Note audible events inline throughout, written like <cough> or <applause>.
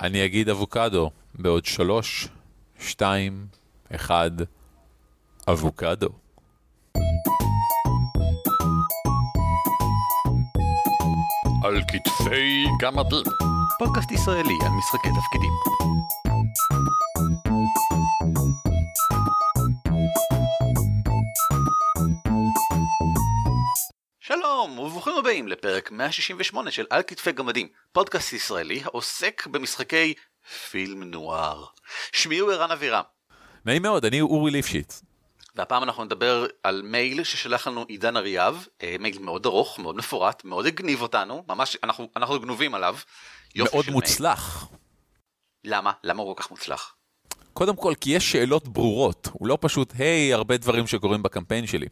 אני אגיד אבוקדו בעוד שלוש, שתיים, אחד, אבוקדו. על כתפי גמדים. פודקאסט ישראלי על משחקי תפקידים. הבאים לפרק 168 של על כתפי גמדים, פודקאסט ישראלי העוסק במשחקי פילם נואר. שמי הוא ערן אבירם, נעים מאוד, אני אורי ליפשיץ. והפעם אנחנו נדבר על מייל ששלח לנו עידן אריאב, אה, מייל מאוד ארוך, מאוד מפורט, מאוד הגניב אותנו, ממש אנחנו, אנחנו גנובים עליו. מאוד מוצלח. מייל. למה? למה הוא כל כך מוצלח? קודם כל, כי יש שאלות ברורות. הוא לא פשוט, היי, הרבה דברים שקורים בקמפיין שלי.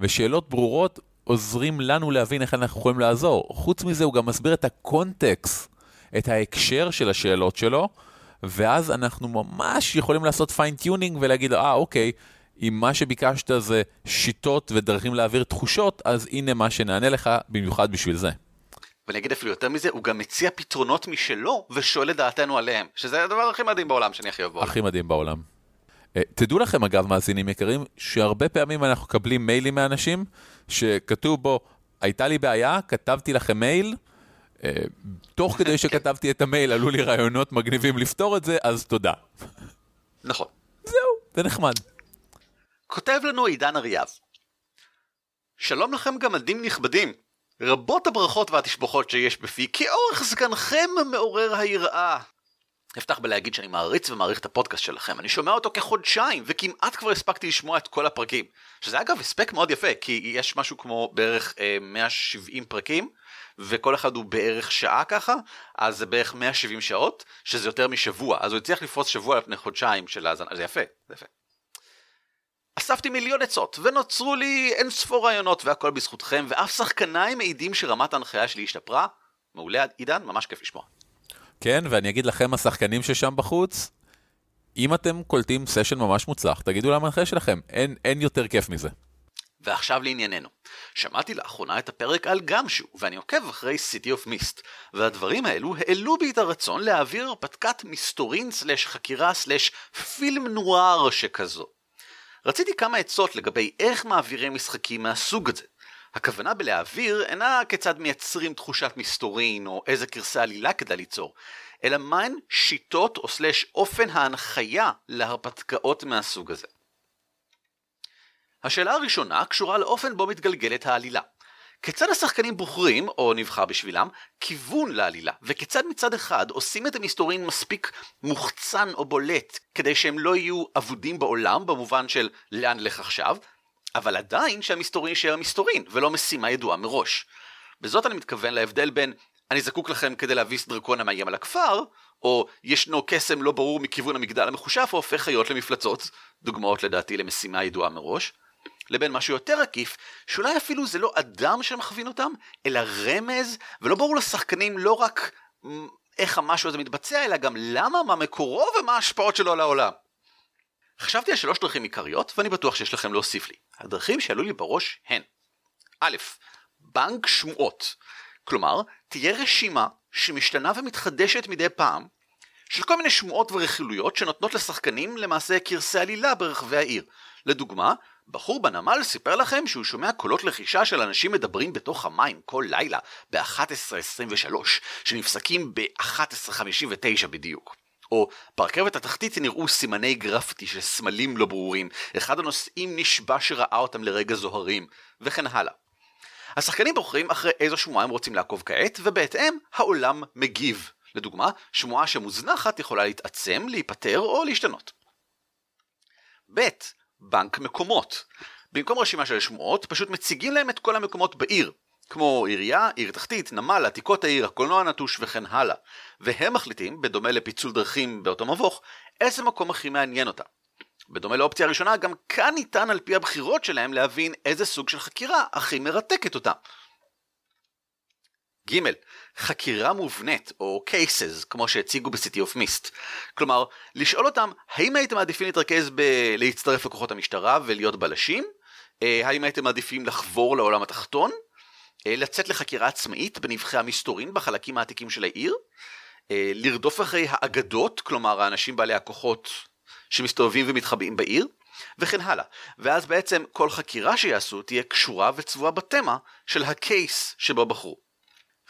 ושאלות ברורות עוזרים לנו להבין איך אנחנו יכולים לעזור. חוץ מזה, הוא גם מסביר את הקונטקסט, את ההקשר של השאלות שלו, ואז אנחנו ממש יכולים לעשות fine-tuning ולהגיד, אה, אוקיי, אם מה שביקשת זה שיטות ודרכים להעביר תחושות, אז הנה מה שנענה לך במיוחד בשביל זה. ואני אגיד אפילו יותר מזה, הוא גם מציע פתרונות משלו ושואל את דעתנו עליהם, שזה הדבר הכי מדהים בעולם שאני הכי אוהב בעולם. הכי מדהים בעולם. אה, תדעו לכם אגב מאזינים יקרים, שהרבה פעמים אנחנו מקבלים מיילים מאנשים שכתוב בו, הייתה לי בעיה, כתבתי לכם מייל, אה, תוך כדי שכתבתי את המייל עלו לי רעיונות מגניבים לפתור את זה, אז תודה. נכון. זהו, זה נחמד. כותב לנו עידן אריאב. שלום לכם גמדים נכבדים. רבות הברכות והתשבחות שיש בפי, כי אורך סגנכם מעורר היראה. אפתח בלהגיד שאני מעריץ ומעריך את הפודקאסט שלכם, אני שומע אותו כחודשיים, וכמעט כבר הספקתי לשמוע את כל הפרקים. שזה אגב הספק מאוד יפה, כי יש משהו כמו בערך אה, 170 פרקים, וכל אחד הוא בערך שעה ככה, אז זה בערך 170 שעות, שזה יותר משבוע, אז הוא הצליח לפרוס שבוע על פני חודשיים של האזנה, זה יפה, זה יפה. אספתי מיליון עצות, ונוצרו לי אין ספור רעיונות והכל בזכותכם, ואף שחקניים מעידים שרמת ההנחיה שלי השתפרה. מעולה, עידן, ממש כיף לשמוע. כן, ואני אגיד לכם, השחקנים ששם בחוץ, אם אתם קולטים סשן ממש מוצלח, תגידו למנחה שלכם, אין, אין יותר כיף מזה. ועכשיו לענייננו. שמעתי לאחרונה את הפרק על גמשו, ואני עוקב אחרי City of Mist, והדברים האלו העלו בי את הרצון להעביר הרפתקת מסתורין סלש חקירה סלש פילם נואר שכזו. רציתי כמה עצות לגבי איך מעבירים משחקים מהסוג הזה. הכוונה בלהעביר אינה כיצד מייצרים תחושת מסתורין או איזה גרסה עלילה כדאי ליצור, אלא מהן שיטות או סלש אופן ההנחיה להרפתקאות מהסוג הזה. השאלה הראשונה קשורה לאופן בו מתגלגלת העלילה. כיצד השחקנים בוחרים, או נבחר בשבילם, כיוון לעלילה, וכיצד מצד אחד עושים את המסתורין מספיק מוחצן או בולט, כדי שהם לא יהיו אבודים בעולם, במובן של לאן לך עכשיו, אבל עדיין שהמסתורין יישאר מסתורין, ולא משימה ידועה מראש. בזאת אני מתכוון להבדל בין אני זקוק לכם כדי להביס דרקון המאיים על הכפר, או ישנו קסם לא ברור מכיוון המגדל המחושף והופך חיות למפלצות, דוגמאות לדעתי למשימה ידועה מראש, לבין משהו יותר עקיף, שאולי אפילו זה לא אדם שמכווין אותם, אלא רמז, ולא ברור לשחקנים לא רק איך המשהו הזה מתבצע, אלא גם למה, מה מקורו ומה ההשפעות שלו על העולם. חשבתי על שלוש דרכים עיקריות, ואני בטוח שיש לכם להוסיף לי. הדרכים שעלו לי בראש הן א', בנק שמועות. כלומר, תהיה רשימה שמשתנה ומתחדשת מדי פעם, של כל מיני שמועות ורכילויות שנותנות לשחקנים למעשה קרסי עלילה ברחבי העיר. לדוגמה, בחור בנמל סיפר לכם שהוא שומע קולות לחישה של אנשים מדברים בתוך המים כל לילה ב-11.23, שנפסקים ב-11.59 בדיוק. או ברכבת התחתית נראו סימני גרפיטי של סמלים לא ברורים, אחד הנוסעים נשבע שראה אותם לרגע זוהרים, וכן הלאה. השחקנים בוחרים אחרי איזו שמועה הם רוצים לעקוב כעת, ובהתאם העולם מגיב. לדוגמה, שמועה שמוזנחת יכולה להתעצם, להיפטר או להשתנות. ב. בנק מקומות. במקום רשימה של שמועות, פשוט מציגים להם את כל המקומות בעיר, כמו עירייה, עיר תחתית, נמל, עתיקות העיר, הקולנוע הנטוש וכן הלאה. והם מחליטים, בדומה לפיצול דרכים באותו מבוך, איזה מקום הכי מעניין אותם. בדומה לאופציה הראשונה, גם כאן ניתן על פי הבחירות שלהם להבין איזה סוג של חקירה הכי מרתקת אותם. ג. חקירה מובנית, או cases, כמו שהציגו ב-City of Mist. כלומר, לשאול אותם, האם הייתם מעדיפים להתרכז בלהצטרף לכוחות המשטרה ולהיות בלשים? אה, האם הייתם מעדיפים לחבור לעולם התחתון? אה, לצאת לחקירה עצמאית בנבחי המסתורין בחלקים העתיקים של העיר? אה, לרדוף אחרי האגדות, כלומר האנשים בעלי הכוחות שמסתובבים ומתחבאים בעיר, וכן הלאה. ואז בעצם כל חקירה שיעשו תהיה קשורה וצבועה בתמה של הקייס שבו בחרו.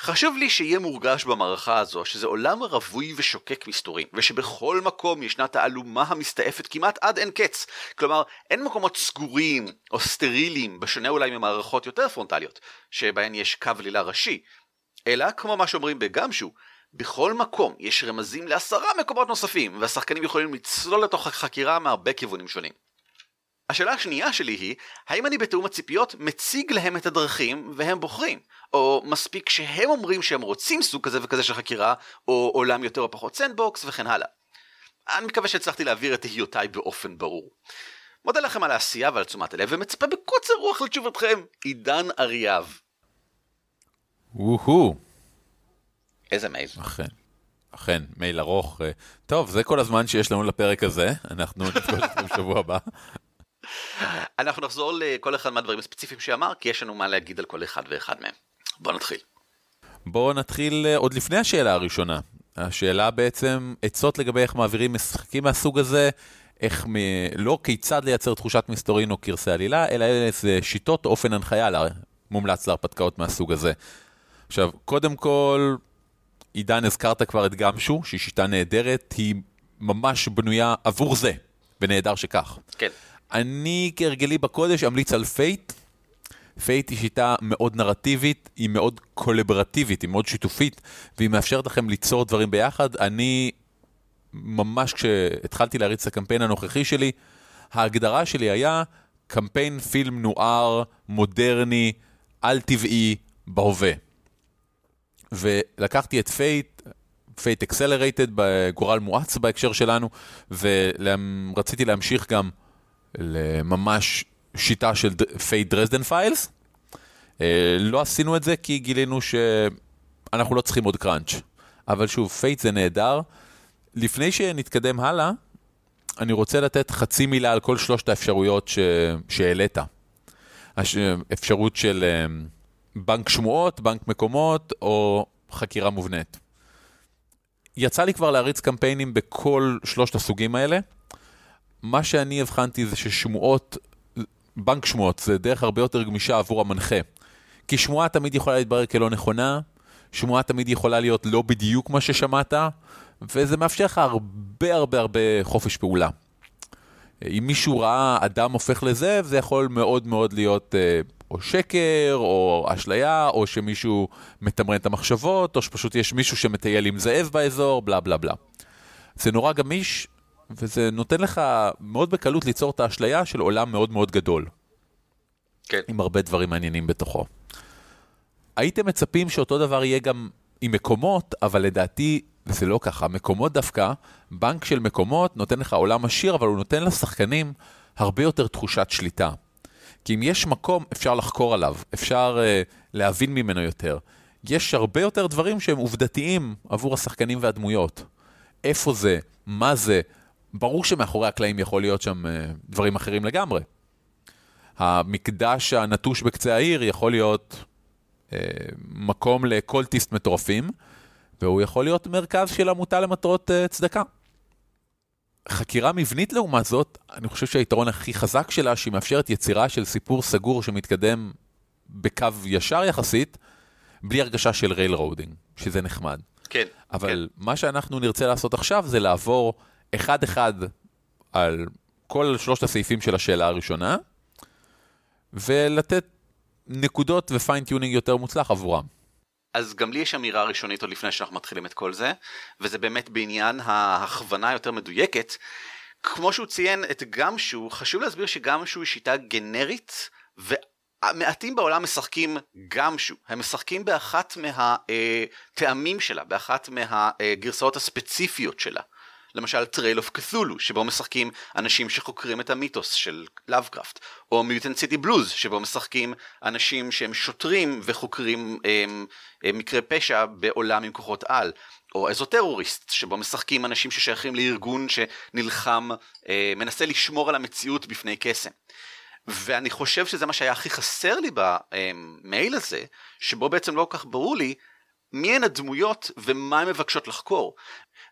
חשוב לי שיהיה מורגש במערכה הזו שזה עולם רווי ושוקק מסתורים, ושבכל מקום ישנה תעלומה המסתעפת כמעט עד אין קץ. כלומר, אין מקומות סגורים או סטריליים, בשונה אולי ממערכות יותר פרונטליות, שבהן יש קו עלילה ראשי, אלא כמו מה שאומרים ב GUMSHOE, בכל מקום יש רמזים לעשרה מקומות נוספים, והשחקנים יכולים לצלול לתוך החקירה מהרבה כיוונים שונים. השאלה השנייה שלי היא, האם אני בתיאום הציפיות מציג להם את הדרכים והם בוחרים? או מספיק שהם אומרים שהם רוצים סוג כזה וכזה של חקירה, או עולם יותר או פחות sandbox וכן הלאה. אני מקווה שהצלחתי להעביר את תהיותיי באופן ברור. מודה לכם על העשייה ועל תשומת הלב ומצפה בקוצר רוח לתשובתכם, עידן אריאב. וואו, איזה מייל. אכן. אכן, מייל ארוך. אה, טוב, זה כל הזמן שיש לנו לפרק הזה, אנחנו נפגוש אתכם <laughs> בשבוע הבא. אנחנו נחזור לכל אחד מהדברים הספציפיים שאמר, כי יש לנו מה להגיד על כל אחד ואחד מהם. בוא נתחיל. בואו נתחיל אה, עוד לפני השאלה הראשונה. השאלה בעצם, עצות לגבי איך מעבירים משחקים מהסוג הזה, איך, מ... לא כיצד לייצר תחושת מסתורין או קרסי עלילה, אלא איזה שיטות, אופן הנחיה. מומלץ להרפתקאות מהסוג הזה. עכשיו, קודם כל, עידן, הזכרת כבר את GUMSHOE, שהיא שיטה נהדרת, היא ממש בנויה עבור זה, ונהדר שכך. כן. אני כהרגלי בקודש אמליץ על Fate. Fate היא שיטה מאוד נרטיבית, היא מאוד קולבורטיבית, היא מאוד שיתופית, והיא מאפשרת לכם ליצור דברים ביחד. אני, ממש כשהתחלתי להריץ את הקמפיין הנוכחי שלי, ההגדרה שלי היה קמפיין פילם נואר, מודרני, על-טבעי, בהווה. ולקחתי את Fate, Fate Accelerated בגורל מואץ בהקשר שלנו, ורציתי להמשיך גם לממש שיטה של Fate Dresden Files. לא עשינו את זה כי גילינו שאנחנו לא צריכים עוד crunch. אבל שוב, Fate זה נהדר. לפני שנתקדם הלאה, אני רוצה לתת חצי מילה על כל שלושת האפשרויות ש... שהעלית. אפשרות של אה, בנק שמועות, בנק מקומות או חקירה מובנית. יצא לי כבר להריץ קמפיינים בכל שלושת הסוגים האלה. מה שאני הבחנתי זה ששמועות, בנק שמועות זה דרך הרבה יותר גמישה עבור המנחה. כי שמועה תמיד יכולה להתברר כלא נכונה, שמועה תמיד יכולה להיות לא בדיוק מה ששמעת, וזה מאפשר לך הרבה הרבה הרבה חופש פעולה. אם מישהו ראה אדם הופך לזאב, זה יכול מאוד מאוד להיות אה, או שקר, או אשליה, או שמישהו מתמרן את המחשבות, או שפשוט יש מישהו שמטייל עם זאב באזור, בלה בלה בלה. זה נורא גמיש, וזה נותן לך מאוד בקלות ליצור את האשליה של עולם מאוד מאוד גדול. כן. עם הרבה דברים מעניינים בתוכו. הייתם מצפים שאותו דבר יהיה גם עם מקומות, אבל לדעתי זה לא ככה. מקומות דווקא, בנק של מקומות נותן לך עולם עשיר, אבל הוא נותן לשחקנים הרבה יותר תחושת שליטה. כי אם יש מקום, אפשר לחקור עליו, אפשר uh, להבין ממנו יותר. יש הרבה יותר דברים שהם עובדתיים עבור השחקנים והדמויות. איפה זה, מה זה, ברור שמאחורי הקלעים יכול להיות שם uh, דברים אחרים לגמרי. המקדש הנטוש בקצה העיר יכול להיות uh, מקום לקולטיסט מטורפים, והוא יכול להיות מרכז של עמותה למטרות uh, צדקה. חקירה מבנית לעומת זאת, אני חושב שהיתרון הכי חזק שלה, שהיא מאפשרת יצירה של סיפור סגור שמתקדם בקו ישר יחסית, בלי הרגשה של railroading, שזה נחמד. כן. אבל כן. מה שאנחנו נרצה לעשות עכשיו זה לעבור אחד-אחד על כל שלושת הסעיפים של השאלה הראשונה, ולתת נקודות ו fine-tuning יותר מוצלח עבורם. אז גם לי יש אמירה ראשונית עוד לפני שאנחנו מתחילים את כל זה, וזה באמת בעניין ההכוונה היותר מדויקת. כמו שהוא ציין את GUMSHOE, חשוב להסביר ש GUMSHOE היא שיטה גנרית, ומעטים בעולם משחקים GUMSHOE. הם משחקים באחת מהטעמים שלה, באחת מהגרסאות הספציפיות שלה. למשל Trail of Cthulhu, שבו משחקים אנשים שחוקרים את המיתוס של לאבקראפט, או Mutant City Blues, שבו משחקים אנשים שהם שוטרים וחוקרים הם, הם, מקרי פשע בעולם עם כוחות על, או Esoterrorist, שבו משחקים אנשים ששייכים לארגון שנלחם, אה, מנסה לשמור על המציאות בפני קסם. ואני חושב שזה מה שהיה הכי חסר לי במייל הזה, שבו בעצם לא כל כך ברור לי מי הן הדמויות ומה הן מבקשות לחקור.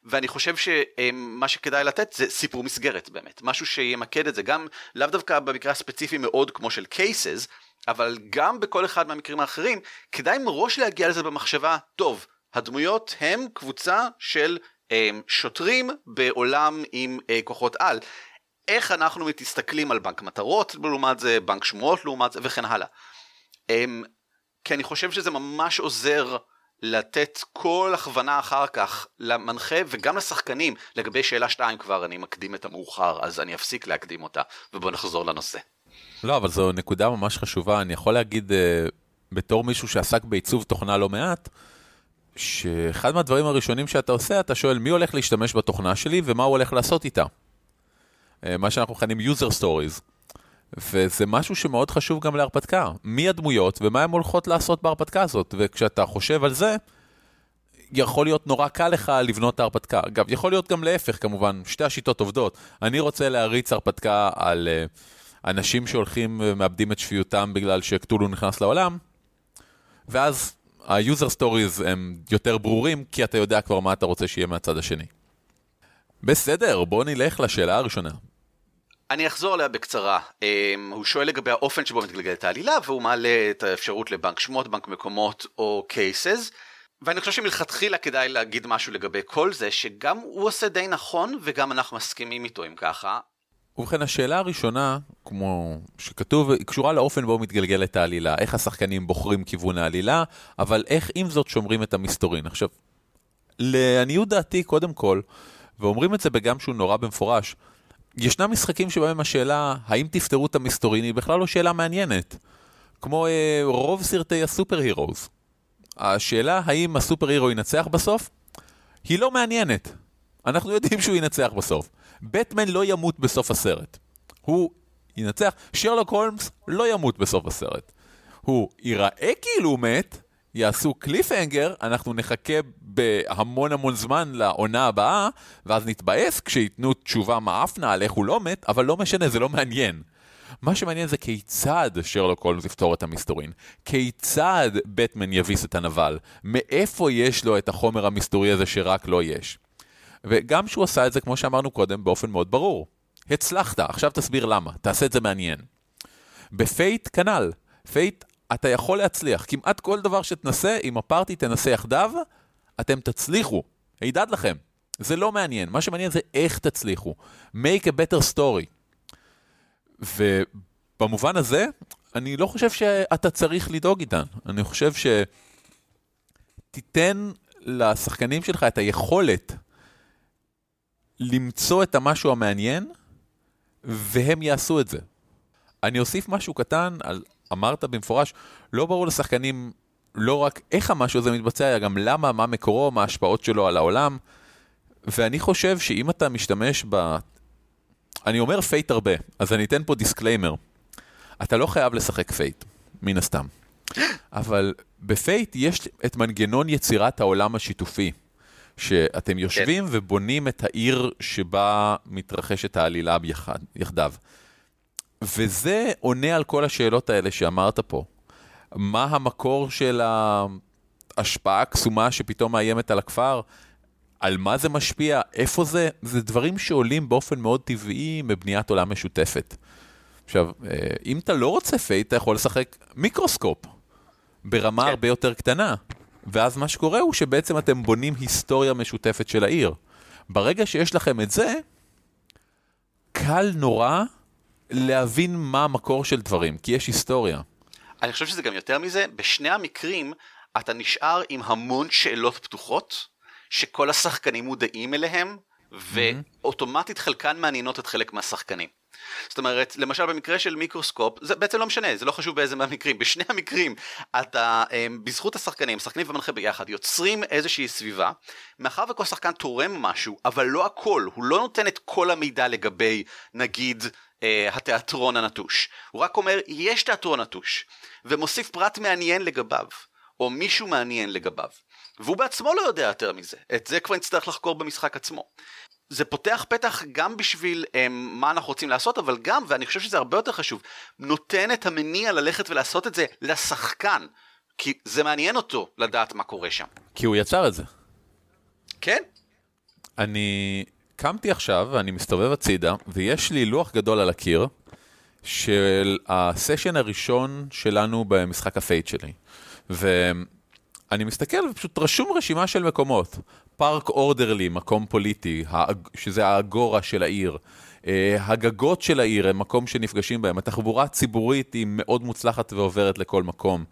ואני חושב שמה שכדאי לתת זה סיפור מסגרת באמת, משהו שימקד את זה, גם לאו דווקא במקרה הספציפי מאוד כמו של קייסס, אבל גם בכל אחד מהמקרים האחרים, כדאי מראש להגיע לזה במחשבה, טוב, הדמויות הם קבוצה של הם, שוטרים בעולם עם אה, כוחות על. איך אנחנו מסתכלים על בנק מטרות לעומת זה, בנק שמועות לעומת זה וכן הלאה. הם, כי אני חושב שזה ממש עוזר לתת כל הכוונה אחר כך למנחה וגם לשחקנים לגבי שאלה 2 כבר אני מקדים את המאוחר אז אני אפסיק להקדים אותה ובוא נחזור לנושא. לא אבל זו נקודה ממש חשובה אני יכול להגיד uh, בתור מישהו שעסק בעיצוב תוכנה לא מעט. שאחד מהדברים הראשונים שאתה עושה אתה שואל מי הולך להשתמש בתוכנה שלי ומה הוא הולך לעשות איתה. Uh, מה שאנחנו מכנים user stories. וזה משהו שמאוד חשוב גם להרפתקה. מי הדמויות ומה הן הולכות לעשות בהרפתקה הזאת. וכשאתה חושב על זה, יכול להיות נורא קל לך לבנות את ההרפתקה. אגב, יכול להיות גם להפך כמובן, שתי השיטות עובדות. אני רוצה להריץ הרפתקה על uh, אנשים שהולכים ומאבדים את שפיותם בגלל שקטולו נכנס לעולם, ואז ה-user stories הם יותר ברורים, כי אתה יודע כבר מה אתה רוצה שיהיה מהצד השני. בסדר, בוא נלך לשאלה הראשונה. אני אחזור עליה בקצרה. Um, הוא שואל לגבי האופן שבו מתגלגלת העלילה, והוא מעלה את האפשרות לבנק שמות, בנק מקומות או קייסס. ואני חושב שמלכתחילה כדאי להגיד משהו לגבי כל זה, שגם הוא עושה די נכון, וגם אנחנו מסכימים איתו אם ככה. ובכן, השאלה הראשונה, כמו שכתוב, היא קשורה לאופן בו מתגלגלת העלילה, איך השחקנים בוחרים כיוון העלילה, אבל איך עם זאת שומרים את המסתורין. עכשיו, לעניות דעתי, קודם כל, ואומרים את זה בגם שהוא נורא במפורש, ישנם משחקים שבהם השאלה האם תפתרו את המסתורין היא בכלל לא שאלה מעניינת. כמו אה, רוב סרטי הסופר הירוז. השאלה האם הסופר הירו ינצח בסוף, היא לא מעניינת. אנחנו יודעים שהוא ינצח בסוף. בטמן לא ימות בסוף הסרט. הוא ינצח, שרלוק הולמס לא ימות בסוף הסרט. הוא ייראה כאילו הוא מת, יעשו קליפהנגר, אנחנו נחכה בהמון המון זמן לעונה הבאה, ואז נתבאס כשייתנו תשובה מאפנה על איך הוא לא מת, אבל לא משנה, זה לא מעניין. מה שמעניין זה כיצד שרלוק הולמס יפתור את המסתורין, כיצד בטמן יביס את הנבל, מאיפה יש לו את החומר המסתורי הזה שרק לו לא יש. ו GUMSHOE עשה את זה, כמו שאמרנו קודם, באופן מאוד ברור. הצלחת, עכשיו תסביר למה, תעשה את זה מעניין. ב Fate כנ"ל, Fate אתה יכול להצליח. כמעט כל דבר שתנסה, אם ה party תנסה יחדיו, אתם תצליחו. הידד לכם. זה לא מעניין, מה שמעניין זה איך תצליחו. make a better story. ובמובן הזה, אני לא חושב שאתה צריך לדאוג איתן. אני חושב שתיתן לשחקנים שלך את היכולת למצוא את המשהו המעניין, והם יעשו את זה. אני אוסיף משהו קטן על אמרת במפורש, לא ברור לשחקנים לא רק איך המשהו הזה מתבצע, אלא גם למה, מה מקורו, מה ההשפעות שלו על העולם. ואני חושב שאם אתה משתמש ב... אני אומר Fate הרבה, אז אני אתן פה disclaimer. אתה לא חייב לשחק Fate, מן הסתם. אבל ב Fate יש את מנגנון יצירת העולם השיתופי. שאתם יושבים כן. ובונים את העיר שבה מתרחשת העלילה ביחד, יחדיו. וזה עונה על כל השאלות האלה שאמרת פה. מה המקור של ההשפעה הקסומה שפתאום מאיימת על הכפר? על מה זה משפיע? איפה זה? זה דברים שעולים באופן מאוד טבעי מבניית עולם משותפת. עכשיו, אה, אם אתה לא רוצה Fate, אתה יכול לשחק Microscope ברמה כן. הרבה יותר קטנה. ואז מה שקורה הוא שבעצם אתם בונים היסטוריה משותפת של העיר. ברגע שיש לכם את זה, קל נורא להבין מה המקור של דברים, כי יש היסטוריה. אני חושב שזה גם יותר מזה, בשני המקרים אתה נשאר עם המון שאלות פתוחות, שכל השחקנים מודעים אליהם, ואוטומטית חלקן מעניינות את חלק מהשחקנים. זאת אומרת, למשל במקרה של מיקרוסקופ, זה בעצם לא משנה, זה לא חשוב באיזה מהמקרים, בשני <laughs> המקרים אתה, אמ, בזכות השחקנים, שחקנים ומנחה ביחד, יוצרים איזושהי סביבה, מאחר וכל שחקן תורם משהו, אבל לא הכל, הוא לא נותן את כל המידע לגבי, נגיד, אה, התיאטרון הנטוש. הוא רק אומר, יש תיאטרון נטוש, ומוסיף פרט מעניין לגביו, או מישהו מעניין לגביו. והוא בעצמו לא יודע יותר מזה, את זה כבר נצטרך לחקור במשחק עצמו. זה פותח פתח גם בשביל um, מה אנחנו רוצים לעשות, אבל גם, ואני חושב שזה הרבה יותר חשוב, נותן את המניע ללכת ולעשות את זה לשחקן. כי זה מעניין אותו לדעת מה קורה שם. כי הוא יצר את זה. כן? אני קמתי עכשיו, ואני מסתובב הצידה, ויש לי לוח גדול על הקיר של הסשן הראשון שלנו במשחק ה Fate שלי. ואני מסתכל ופשוט רשום רשימה של מקומות. פארק אורדרלי, מקום פוליטי, שזה האגורה של העיר. אה, הגגות של העיר הם מקום שנפגשים בהם. התחבורה הציבורית היא מאוד מוצלחת ועוברת לכל מקום.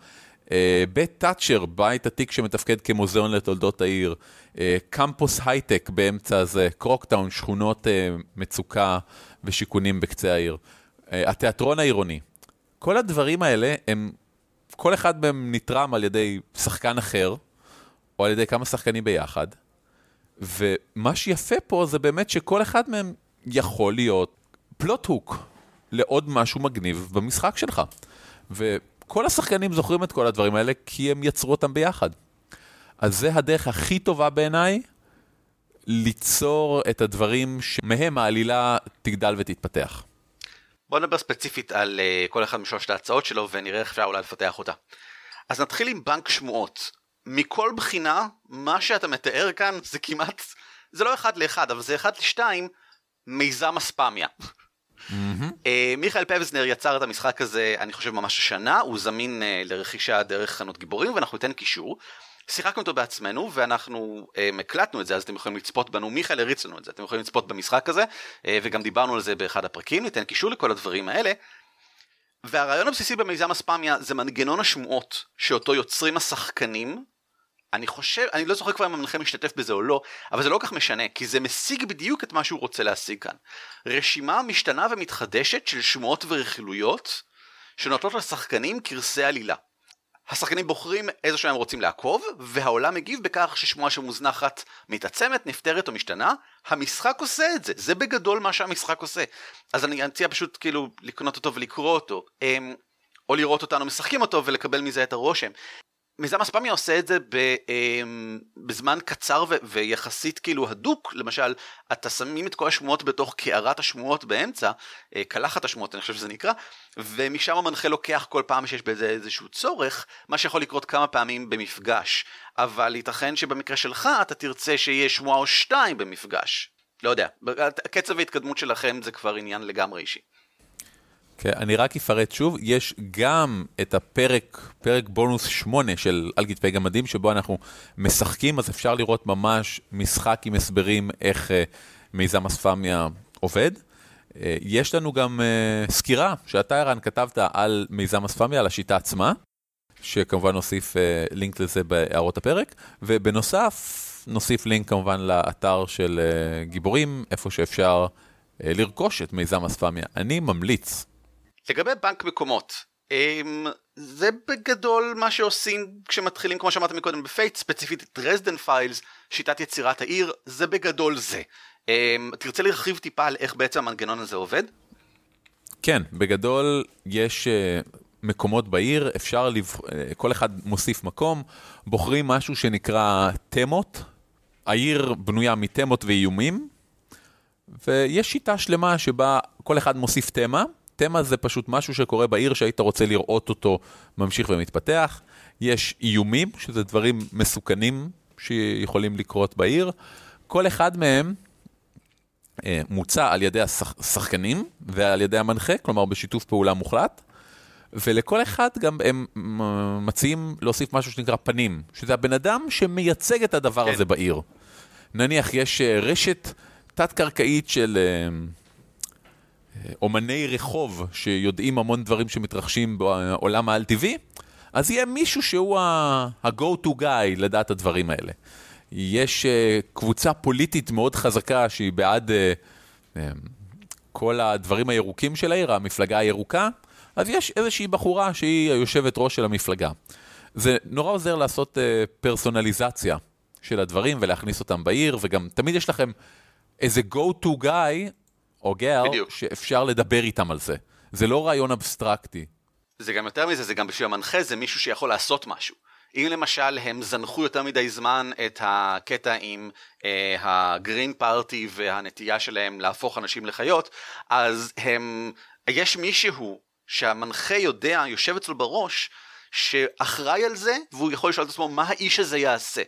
אה, בית תאצ'ר, בית עתיק שמתפקד כמוזיאון לתולדות העיר. אה, קמפוס הייטק באמצע הזה, קרוקטאון, שכונות אה, מצוקה ושיכונים בקצה העיר. התיאטרון העירוני. כל הדברים האלה הם, כל אחד מהם נתרם על ידי שחקן אחר, או על ידי כמה שחקנים ביחד. ומה שיפה פה זה באמת שכל אחד מהם יכול להיות פלוט הוק לעוד משהו מגניב במשחק שלך. וכל השחקנים זוכרים את כל הדברים האלה כי הם יצרו אותם ביחד. אז זה הדרך הכי טובה בעיניי ליצור את הדברים שמהם העלילה תגדל ותתפתח. בוא נדבר ספציפית על uh, כל אחד משלושת ההצעות שלו ונראה איך אפשר אולי לפתח אותה. אז נתחיל עם בנק שמועות. מכל בחינה, מה שאתה מתאר כאן זה כמעט, זה לא אחד לאחד, אבל זה אחד לשתיים, מיזם אספמיה. אה, מיכאל פבזנר יצר את המשחק הזה, אני חושב ממש השנה, הוא זמין אה, לרכישה דרך חנות גיבורים ואנחנו ניתן קישור. שיחקנו אותו בעצמנו ואנחנו אה, הקלטנו את זה אז אתם יכולים לצפות בנו, מיכאל הריץ לנו את זה, אתם יכולים לצפות במשחק הזה אה, וגם דיברנו על זה באחד הפרקים, ניתן קישור לכל הדברים האלה. והרעיון הבסיסי במיזם אספמיה זה מנגנון השמועות שאותו יוצרים השחקנים. אני חושב, אני לא זוכר כבר אם המנחה משתתף בזה או לא, אבל זה לא כל כך משנה, כי זה משיג בדיוק את מה שהוא רוצה להשיג כאן. רשימה משתנה ומתחדשת של שמועות ורכילויות שנותנות לשחקנים כרסי עלילה. השחקנים בוחרים איזה שהם רוצים לעקוב, והעולם מגיב בכך ששמועה שמוזנחת מתעצמת, נפתרת או משתנה. המשחק עושה את זה, זה בגדול מה שהמשחק עושה. אז אני אציע פשוט כאילו לקנות אותו ולקרוא אותו, אמ, או לראות אותנו משחקים אותו ולקבל מזה את הרושם. מיזם אספמיה עושה את זה אמ, בזמן קצר ויחסית כאילו הדוק, למשל, אתה שמים את כל השמועות בתוך קערת השמועות באמצע, אה, קלחת השמועות אני חושב שזה נקרא, ומשם המנחה לוקח כל פעם שיש בזה איזשהו צורך, מה שיכול לקרות כמה פעמים במפגש, אבל ייתכן שבמקרה שלך אתה תרצה שיהיה שמועה או שתיים במפגש. לא יודע, קצב ההתקדמות שלכם זה כבר עניין לגמרי אישי. כן, אני רק אפרט שוב, יש גם את הפרק, פרק בונוס 8 של על כתפי גמדים, שבו אנחנו משחקים, אז אפשר לראות ממש משחק עם הסברים איך uh, מיזם אספמיה עובד. אה, יש לנו גם אה, סקירה שאתה, ערן, כתבת על מיזם אספמיה, על השיטה עצמה, שכמובן נוסיף אה, לינק לזה בהערות הפרק, ובנוסף נוסיף לינק כמובן לאתר של אה, גיבורים, איפה שאפשר אה, לרכוש את מיזם אספמיה. אני ממליץ. לגבי בנק מקומות, אמ, זה בגדול מה שעושים כשמתחילים כמו שאמרת מקודם ב Fate, ספציפית Dresden Files, שיטת יצירת העיר, זה בגדול זה. אמ, תרצה להרחיב טיפה על איך בעצם המנגנון הזה עובד? כן, בגדול יש uh, מקומות בעיר, אפשר, לבח... uh, כל אחד מוסיף מקום, בוחרים משהו שנקרא תמות, העיר בנויה מתמות ואיומים, ויש שיטה שלמה שבה כל אחד מוסיף תמה, תמה זה פשוט משהו שקורה בעיר שהיית רוצה לראות אותו ממשיך ומתפתח. יש איומים, שזה דברים מסוכנים שיכולים לקרות בעיר. כל אחד מהם אה, מוצע על ידי השחקנים ועל ידי המנחה, כלומר בשיתוף פעולה מוחלט. ולכל אחד גם הם מציעים להוסיף משהו שנקרא פנים, שזה הבן אדם שמייצג את הדבר כן. הזה בעיר. נניח יש רשת תת-קרקעית של... אומני רחוב שיודעים המון דברים שמתרחשים בעולם העל-טבעי, אז יהיה מישהו שהוא ה-go to guy לדעת הדברים האלה. יש קבוצה פוליטית מאוד חזקה שהיא בעד כל הדברים הירוקים של העיר, המפלגה הירוקה, אז יש איזושהי בחורה שהיא היושבת ראש של המפלגה. זה נורא עוזר לעשות פרסונליזציה של הדברים ולהכניס אותם בעיר, וגם תמיד יש לכם איזה go to guy או גר, שאפשר לדבר איתם על זה. זה לא רעיון אבסטרקטי. זה גם יותר מזה, זה גם בשביל המנחה, זה מישהו שיכול לעשות משהו. אם למשל הם זנחו יותר מדי זמן את הקטע עם אה, הגרין פארטי והנטייה שלהם להפוך אנשים לחיות, אז הם, יש מישהו שהמנחה יודע, יושב אצלו בראש, שאחראי על זה, והוא יכול לשאול את עצמו מה האיש הזה יעשה.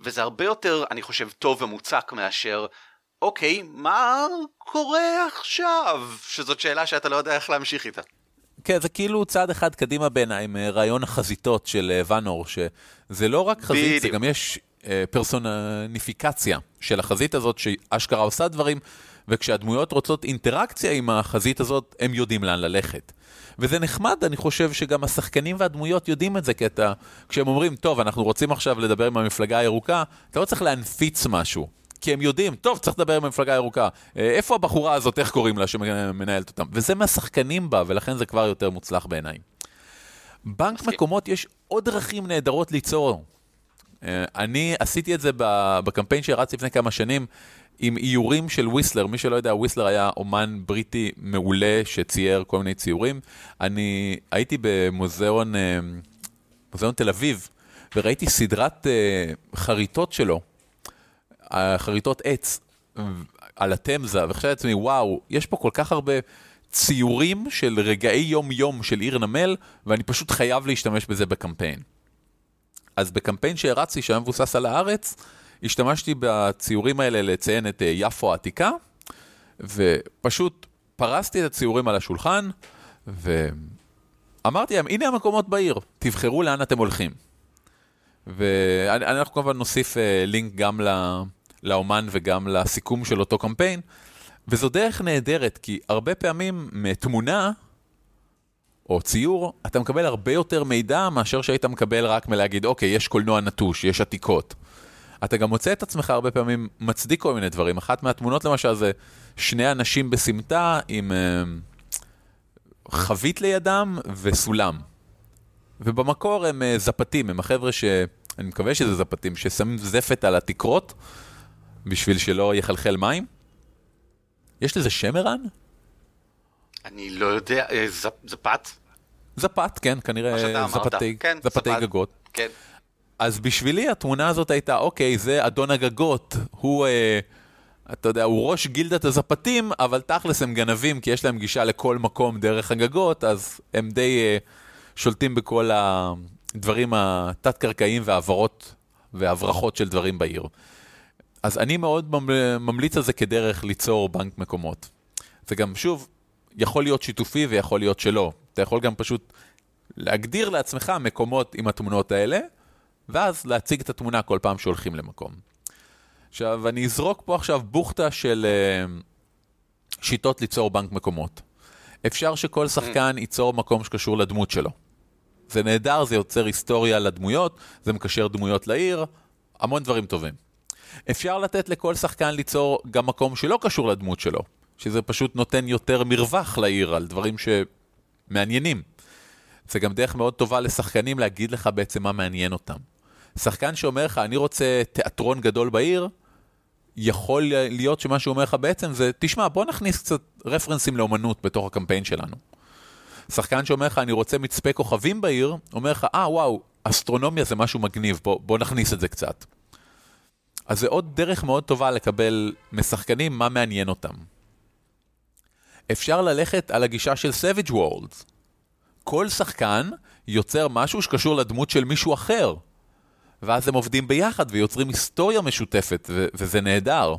וזה הרבה יותר, אני חושב, טוב ומוצק מאשר, אוקיי, מה קורה עכשיו? שזאת שאלה שאתה לא יודע איך להמשיך איתה. כן, זה כאילו צעד אחד קדימה בעיניי עם אה, רעיון החזיתות של אה, ואנור, שזה לא רק חזית, בדיוק. זה גם יש אה, פרסונניפיקציה של החזית הזאת, שאשכרה עושה דברים, וכשהדמויות רוצות אינטראקציה עם החזית הזאת, הם יודעים לאן ללכת. וזה נחמד, אני חושב שגם השחקנים והדמויות יודעים את זה, כי אתה, כשהם אומרים, טוב, אנחנו רוצים עכשיו לדבר עם המפלגה הירוקה, אתה לא צריך להנפיץ משהו. כי הם יודעים, טוב, צריך לדבר עם המפלגה הירוקה. אה, איפה הבחורה הזאת, איך קוראים לה, שמנהלת אותם? וזה מהשחקנים בה, ולכן זה כבר יותר מוצלח בעיניי. בנק מקומות, יש עוד דרכים נהדרות ליצור. אה, אני עשיתי את זה בקמפיין שרץ לפני כמה שנים. עם איורים של וויסלר, מי שלא יודע, וויסלר היה אומן בריטי מעולה שצייר כל מיני ציורים. אני הייתי במוזיאון אה, מוזיאון תל אביב, וראיתי סדרת חריטות שלו, חריטות עץ על התמזה, וחשבתי לעצמי, וואו, יש פה כל כך הרבה ציורים של רגעי יום-יום של עיר נמל, ואני פשוט חייב להשתמש בזה בקמפיין. אז בקמפיין שהרצתי, שהיה מבוסס על הארץ, השתמשתי בציורים האלה לציין את אה, יפו העתיקה, ופשוט פרסתי את הציורים על השולחן, ואמרתי להם, הנה המקומות בעיר, תבחרו לאן אתם הולכים. ואנחנו כמובן נוסיף אה, לינק גם לאומן וגם לסיכום של אותו קמפיין, וזו דרך נהדרת, כי הרבה פעמים מתמונה או ציור, אתה מקבל הרבה יותר מידע מאשר שהיית מקבל רק מלהגיד, אוקיי, יש קולנוע נטוש, יש עתיקות. אתה גם מוצא את עצמך הרבה פעמים מצדיק כל מיני דברים. אחת מהתמונות למשל זה שני אנשים בסמטה עם uh, חבית לידם וסולם. ובמקור הם uh, זפתים, הם החבר'ה ש... אני מקווה שזה זפתים, ששמים זפת על התקרות בשביל שלא יחלחל מים. יש לזה שם ערן? אני לא יודע, אה, זפ, זפת? זפת, כן, כנראה זפתי, כן, זפתי זפת, גגות. כן. אז בשבילי התמונה הזאת הייתה, אוקיי, זה אדון הגגות, הוא, אה, אתה יודע, הוא ראש גילדת הזפתים, אבל תכלס הם גנבים, כי יש להם גישה לכל מקום דרך הגגות, אז הם די אה, שולטים בכל הדברים התת-קרקעיים והעברות והברחות של דברים בעיר. אז אני מאוד ממליץ על זה כדרך ליצור בנק מקומות. זה גם, שוב, יכול להיות שיתופי ויכול להיות שלא. אתה יכול גם פשוט להגדיר לעצמך מקומות עם התמונות האלה, ואז להציג את התמונה כל פעם שהולכים למקום. עכשיו, אני אזרוק פה עכשיו בוכטה של uh, שיטות ליצור בנק מקומות. אפשר שכל שחקן ייצור מקום שקשור לדמות שלו. זה נהדר, זה יוצר היסטוריה לדמויות, זה מקשר דמויות לעיר, המון דברים טובים. אפשר לתת לכל שחקן ליצור גם מקום שלא קשור לדמות שלו, שזה פשוט נותן יותר מרווח לעיר על דברים שמעניינים. זה גם דרך מאוד טובה לשחקנים להגיד לך בעצם מה מעניין אותם. שחקן שאומר לך, אני רוצה תיאטרון גדול בעיר, יכול להיות שמה שהוא אומר לך בעצם זה, תשמע, בוא נכניס קצת רפרנסים לאומנות בתוך הקמפיין שלנו. שחקן שאומר לך, אני רוצה מצפה כוכבים בעיר, אומר לך, אה, וואו, אסטרונומיה זה משהו מגניב, בוא, בוא נכניס את זה קצת. אז זה עוד דרך מאוד טובה לקבל משחקנים מה מעניין אותם. אפשר ללכת על הגישה של Savage Worlds. כל שחקן יוצר משהו שקשור לדמות של מישהו אחר. ואז הם עובדים ביחד ויוצרים היסטוריה משותפת, ו- וזה נהדר.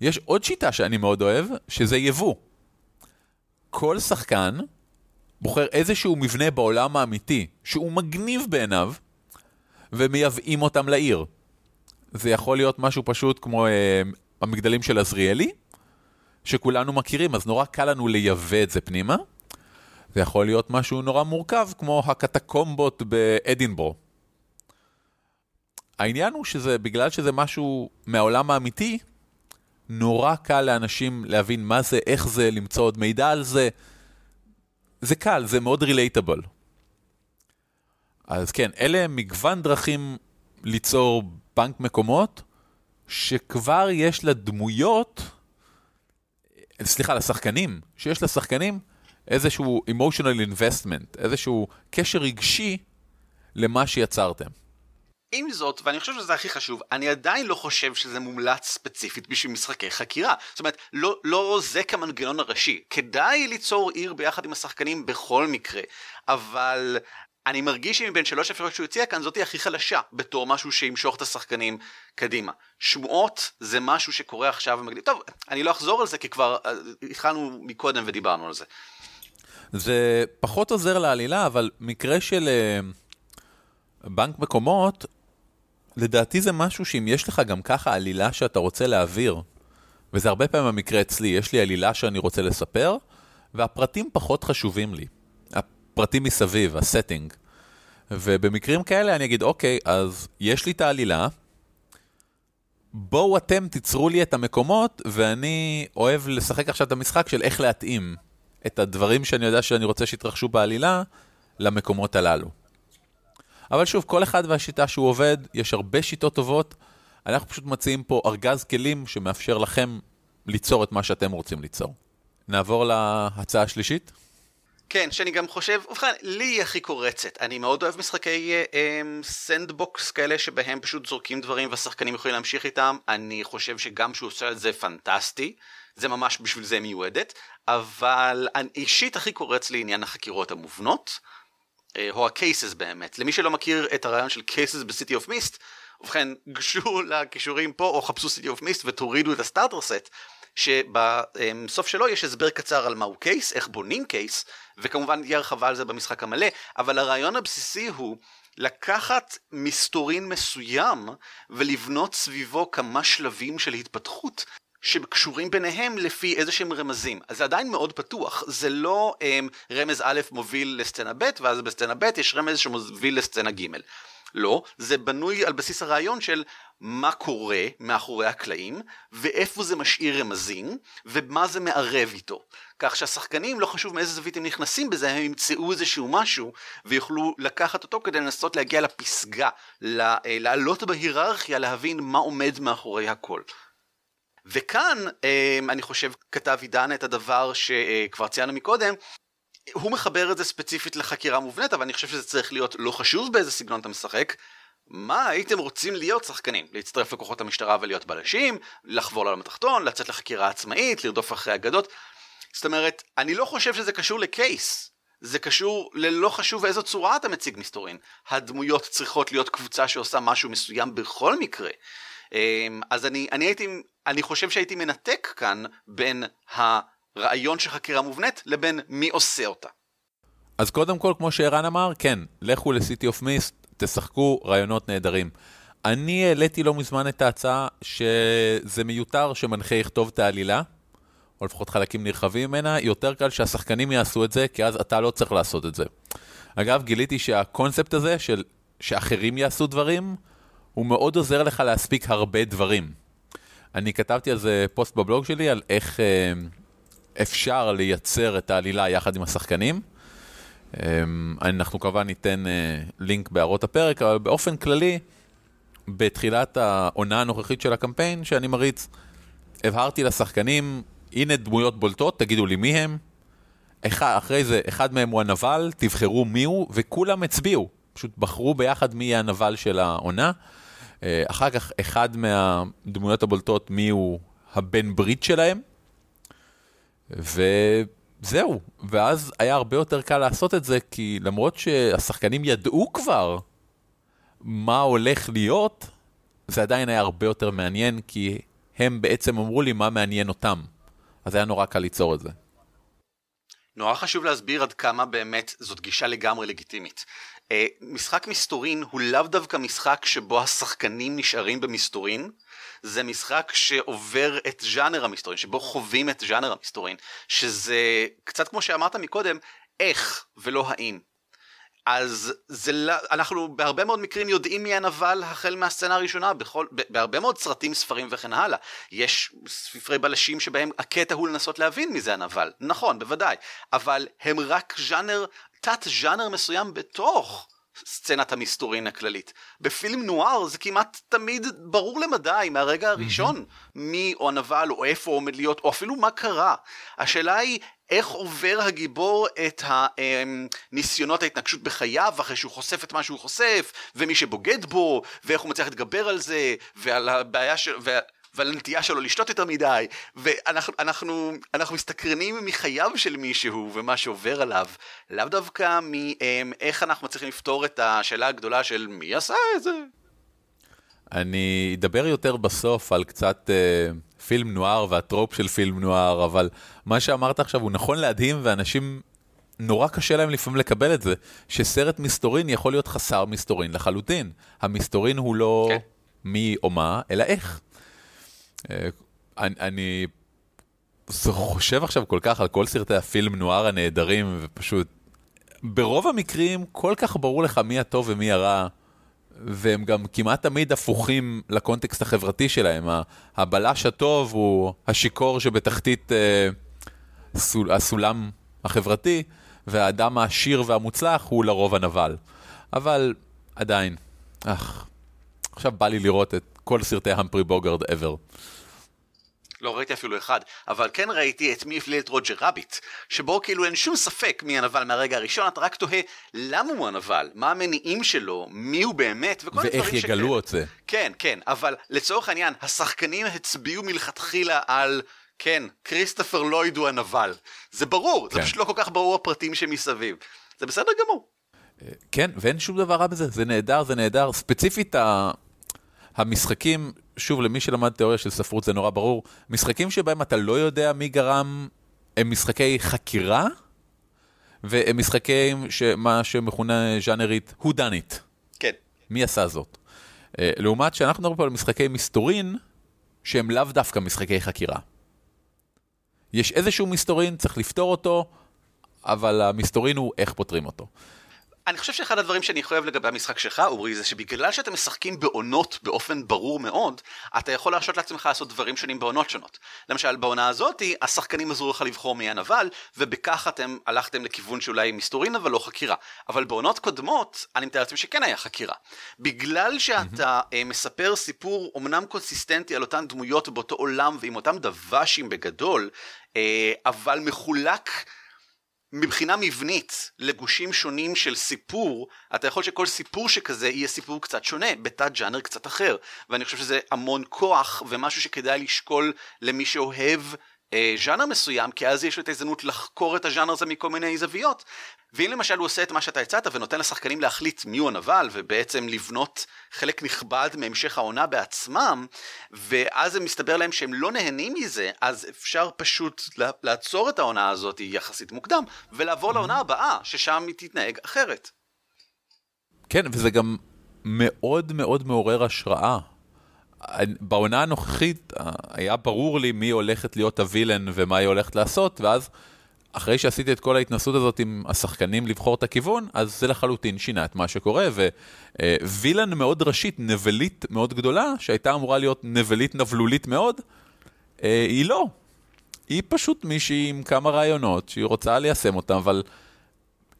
יש עוד שיטה שאני מאוד אוהב, שזה יבוא. כל שחקן בוחר איזשהו מבנה בעולם האמיתי, שהוא מגניב בעיניו, ומייבאים אותם לעיר. זה יכול להיות משהו פשוט כמו אה, המגדלים של עזריאלי, שכולנו מכירים, אז נורא קל לנו לייבא את זה פנימה. זה יכול להיות משהו נורא מורכב, כמו הקטקומבות באדינבורו. העניין הוא שזה, בגלל שזה משהו מהעולם האמיתי, נורא קל לאנשים להבין מה זה, איך זה, למצוא עוד מידע על זה. זה קל, זה מאוד רילייטable. אז כן, אלה מגוון דרכים ליצור בנק מקומות, שכבר יש לדמויות, סליחה, לשחקנים, שיש לשחקנים איזשהו emotional investment, איזשהו קשר רגשי למה שיצרתם. עם זאת, ואני חושב שזה הכי חשוב, אני עדיין לא חושב שזה מומלץ ספציפית בשביל משחקי חקירה. זאת אומרת, לא, לא זה כמנגנון הראשי. כדאי ליצור עיר ביחד עם השחקנים בכל מקרה, אבל אני מרגיש שמבין שלוש אפשרויות שהוא הציע כאן זאתי הכי חלשה בתור משהו שימשוך את השחקנים קדימה. שמועות זה משהו שקורה עכשיו ומגדיל. טוב, אני לא אחזור על זה כי כבר אה, התחלנו מקודם ודיברנו על זה. זה פחות עוזר לעלילה, אבל מקרה של אה, בנק מקומות, לדעתי זה משהו שאם יש לך גם ככה עלילה שאתה רוצה להעביר, וזה הרבה פעמים המקרה אצלי, יש לי עלילה שאני רוצה לספר, והפרטים פחות חשובים לי. הפרטים מסביב, הסטינג. ובמקרים כאלה אני אגיד, אוקיי, אז יש לי את העלילה, בואו אתם תיצרו לי את המקומות, ואני אוהב לשחק עכשיו את המשחק של איך להתאים את הדברים שאני יודע שאני רוצה שיתרחשו בעלילה למקומות הללו. אבל שוב, כל אחד והשיטה שהוא עובד, יש הרבה שיטות טובות. אנחנו פשוט מציעים פה ארגז כלים שמאפשר לכם ליצור את מה שאתם רוצים ליצור. נעבור להצעה השלישית? כן, שאני גם חושב, ובכן, לי היא הכי קורצת. אני מאוד אוהב משחקי sandbox אה, כאלה שבהם פשוט זורקים דברים והשחקנים יכולים להמשיך איתם. אני חושב ש GUMSHOE עושה את זה פנטסטי. זה ממש בשביל זה מיועדת. אבל אישית הכי קורץ לי עניין החקירות המובנות. אה, או ה-cases באמת. למי שלא מכיר את הרעיון של cases ב-City of Mist, ובכן, גשו לכישורים פה או חפשו City of Mist ותורידו את הסטארטר סט, שבסוף שלו יש הסבר קצר על מהו קייס, איך בונים קייס, וכמובן תהיה הרחבה על זה במשחק המלא, אבל הרעיון הבסיסי הוא לקחת מסתורין מסוים ולבנות סביבו כמה שלבים של התפתחות שקשורים ביניהם לפי איזה שהם רמזים. אז זה עדיין מאוד פתוח, זה לא um, רמז א' מוביל לסצנה ב' ואז בסצנה ב' יש רמז שמוביל לסצנה ג'. לא, זה בנוי על בסיס הרעיון של מה קורה מאחורי הקלעים, ואיפה זה משאיר רמזים, ומה זה מערב איתו. כך שהשחקנים, לא חשוב מאיזה זווית הם נכנסים בזה, הם ימצאו איזשהו משהו, ויוכלו לקחת אותו כדי לנסות להגיע לפסגה, אה, לעלות בהיררכיה, להבין מה עומד מאחורי הכל. וכאן, אה, אני חושב, כתב עידן את הדבר שכבר ציינו מקודם, הוא מחבר את זה ספציפית לחקירה מובנית, אבל אני חושב שזה צריך להיות לא חשוב באיזה סגנון אתה משחק. מה הייתם רוצים להיות שחקנים? להצטרף לכוחות המשטרה ולהיות בלשים, לחבור לעולם התחתון, לצאת לחקירה עצמאית, לרדוף אחרי אגדות. זאת אומרת, אני לא חושב שזה קשור לקייס. זה קשור ללא חשוב באיזו צורה אתה מציג מסתורין. הדמויות צריכות להיות קבוצה שעושה משהו מסוים בכל מקרה. אמ, אז אני, אני הייתי, אני חושב שהייתי מנתק כאן בין הרעיון של חקירה מובנית לבין מי עושה אותה. אז קודם כל, כמו שערן אמר, כן, לכו לסיטי אוף מיסט, תשחקו רעיונות נהדרים. אני העליתי לא מזמן את ההצעה שזה מיותר שמנחה יכתוב את העלילה, או לפחות חלקים נרחבים ממנה, יותר קל שהשחקנים יעשו את זה, כי אז אתה לא צריך לעשות את זה. אגב, גיליתי שהקונספט הזה של שאחרים יעשו דברים, הוא מאוד עוזר לך להספיק הרבה דברים. אני כתבתי על זה פוסט בבלוג שלי, על איך אה, אפשר לייצר את העלילה יחד עם השחקנים. אה, אנחנו כמובן ניתן אה, לינק בהערות הפרק, אבל באופן כללי, בתחילת העונה הנוכחית של הקמפיין שאני מריץ, הבהרתי לשחקנים, הנה דמויות בולטות, תגידו לי מי הם. אחד, אחרי זה, אחד מהם הוא הנבל, תבחרו מי הוא, וכולם הצביעו. פשוט בחרו ביחד מי יהיה הנבל של העונה. אה, אחר כך, אחד מהדמויות הבולטות, מי הוא הבן ברית שלהם. וזהו, ואז היה הרבה יותר קל לעשות את זה, כי למרות שהשחקנים ידעו כבר מה הולך להיות, זה עדיין היה הרבה יותר מעניין, כי הם בעצם אמרו לי מה מעניין אותם. אז היה נורא קל ליצור את זה. נורא חשוב להסביר עד כמה באמת זאת גישה לגמרי לגיטימית. אה, משחק מסתורין הוא לאו דווקא משחק שבו השחקנים נשארים במסתורין, זה משחק שעובר את ז'אנר המסתורין, שבו חווים את ז'אנר המסתורין, שזה קצת כמו שאמרת מקודם, איך ולא האם. אז זה, לא, אנחנו בהרבה מאוד מקרים יודעים מי הנבל החל מהסצנה הראשונה, בכל, בהרבה מאוד סרטים, ספרים וכן הלאה. יש ספרי בלשים שבהם הקטע הוא לנסות להבין מי זה הנבל, נכון, בוודאי, אבל הם רק ז'אנר תת ז'אנר מסוים בתוך סצנת המסתורין הכללית. בפילם נואר זה כמעט תמיד ברור למדי מהרגע הראשון מי או הנבל או איפה עומד להיות או אפילו מה קרה. השאלה היא איך עובר הגיבור את הניסיונות ההתנגשות בחייו אחרי שהוא חושף את מה שהוא חושף ומי שבוגד בו ואיך הוא מצליח להתגבר על זה ועל הבעיה של... ועל הנטייה שלו לשתות יותר מדי, ואנחנו אנחנו, אנחנו מסתקרנים מחייו של מישהו ומה שעובר עליו, לאו דווקא מאיך אנחנו מצליחים לפתור את השאלה הגדולה של מי עשה את זה. אני אדבר יותר בסוף על קצת אה, פילם נוער והטרופ של פילם נוער, אבל מה שאמרת עכשיו הוא נכון להדהים, ואנשים, נורא קשה להם לפעמים לקבל את זה, שסרט מסתורין יכול להיות חסר מסתורין לחלוטין. המסתורין הוא לא כן. מי או מה, אלא איך. אה, אני, אני חושב עכשיו כל כך על כל סרטי הפילם נוער הנהדרים, ופשוט, ברוב המקרים כל כך ברור לך מי הטוב ומי הרע. והם גם כמעט תמיד הפוכים לקונטקסט החברתי שלהם. הבלש הטוב הוא השיכור שבתחתית אה, סול, הסולם החברתי, והאדם העשיר והמוצלח הוא לרוב הנבל. אבל עדיין, אך, עכשיו בא לי לראות את כל סרטי המפרי בוגרד ever. לא ראיתי אפילו אחד, אבל כן ראיתי את מי הפליל את רוג'ר רביט, שבו כאילו אין שום ספק מי הנבל מהרגע הראשון, אתה רק תוהה למה הוא הנבל, מה המניעים שלו, מי הוא באמת, וכל הדברים ואיך יגלו את זה. כן, כן, אבל לצורך העניין, השחקנים הצביעו מלכתחילה על, כן, כריסטופר לויד הוא הנבל. זה ברור, זה כן. פשוט לא כל כך ברור הפרטים שמסביב. זה בסדר גמור. כן, ואין שום דבר רע בזה, זה נהדר, זה נהדר. ספציפית. המשחקים, שוב, למי שלמד תיאוריה של ספרות זה נורא ברור, משחקים שבהם אתה לא יודע מי גרם, הם משחקי חקירה, והם משחקים שמה שמכונה ז'אנרית who done it, כן. מי עשה זאת. אה, לעומת שאנחנו מדברים פה על משחקי מסתורין, שהם לאו דווקא משחקי חקירה. יש איזשהו מסתורין, צריך לפתור אותו, אבל המסתורין הוא איך פותרים אותו. אני חושב שאחד הדברים שאני חושב לגבי המשחק שלך, אורי, זה שבגלל שאתם משחקים בעונות באופן ברור מאוד, אתה יכול להרשות לעצמך לעשות דברים שונים בעונות שונות. למשל, בעונה הזאתי, השחקנים עזרו לך לבחור מי הנבל, ובכך אתם הלכתם לכיוון שאולי מסתורין אבל לא חקירה. אבל בעונות קודמות, אני מתאר לעצמי שכן היה חקירה. בגלל שאתה אה, מספר סיפור אומנם קונסיסטנטי על אותן דמויות באותו עולם ועם אותם דוושים בגדול, אה, אבל מחולק... מבחינה מבנית לגושים שונים של סיפור, אתה יכול שכל סיפור שכזה יהיה סיפור קצת שונה, בתת ג'אנר קצת אחר. ואני חושב שזה המון כוח ומשהו שכדאי לשקול למי שאוהב ז'אנר מסוים, כי אז יש לו את ההזדמנות לחקור את הז'אנר הזה מכל מיני זוויות. ואם למשל הוא עושה את מה שאתה הצעת ונותן לשחקנים להחליט מי הוא הנבל ובעצם לבנות חלק נכבד מהמשך העונה בעצמם ואז זה מסתבר להם שהם לא נהנים מזה אז אפשר פשוט לעצור את העונה הזאת יחסית מוקדם ולעבור לעונה הבאה ששם היא תתנהג אחרת. כן, וזה גם מאוד מאוד מעורר השראה. בעונה הנוכחית אה, היה ברור לי מי הולכת להיות הווילן ומה היא הולכת לעשות, ואז אחרי שעשיתי את כל ההתנסות הזאת עם השחקנים לבחור את הכיוון, אז זה לחלוטין שינה את מה שקורה, ווילן מאוד ראשית, נבלית מאוד גדולה, שהייתה אמורה להיות נבלית נבלולית מאוד, אה, היא לא. היא פשוט מישהי עם כמה רעיונות שהיא רוצה ליישם אותם, אבל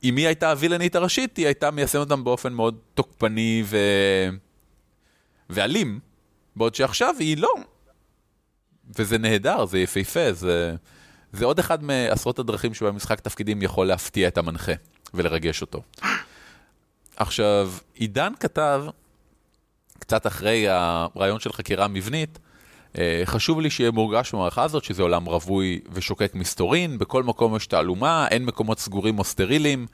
אם היא הייתה הווילנית הראשית, היא הייתה מיישמת אותם באופן מאוד תוקפני ו... ואלים, בעוד שעכשיו היא לא. וזה נהדר, זה יפהפה, זה, זה עוד אחד מעשרות הדרכים שבהם משחק תפקידים יכול להפתיע את המנחה ולרגש אותו. עכשיו, עידן כתב, קצת אחרי הרעיון של חקירה מבנית, אה, חשוב לי שיהיה מורגש במערכה הזאת שזה עולם רווי ושוקק מסתורין, בכל מקום יש תעלומה, אין מקומות סגורים או סטרילים,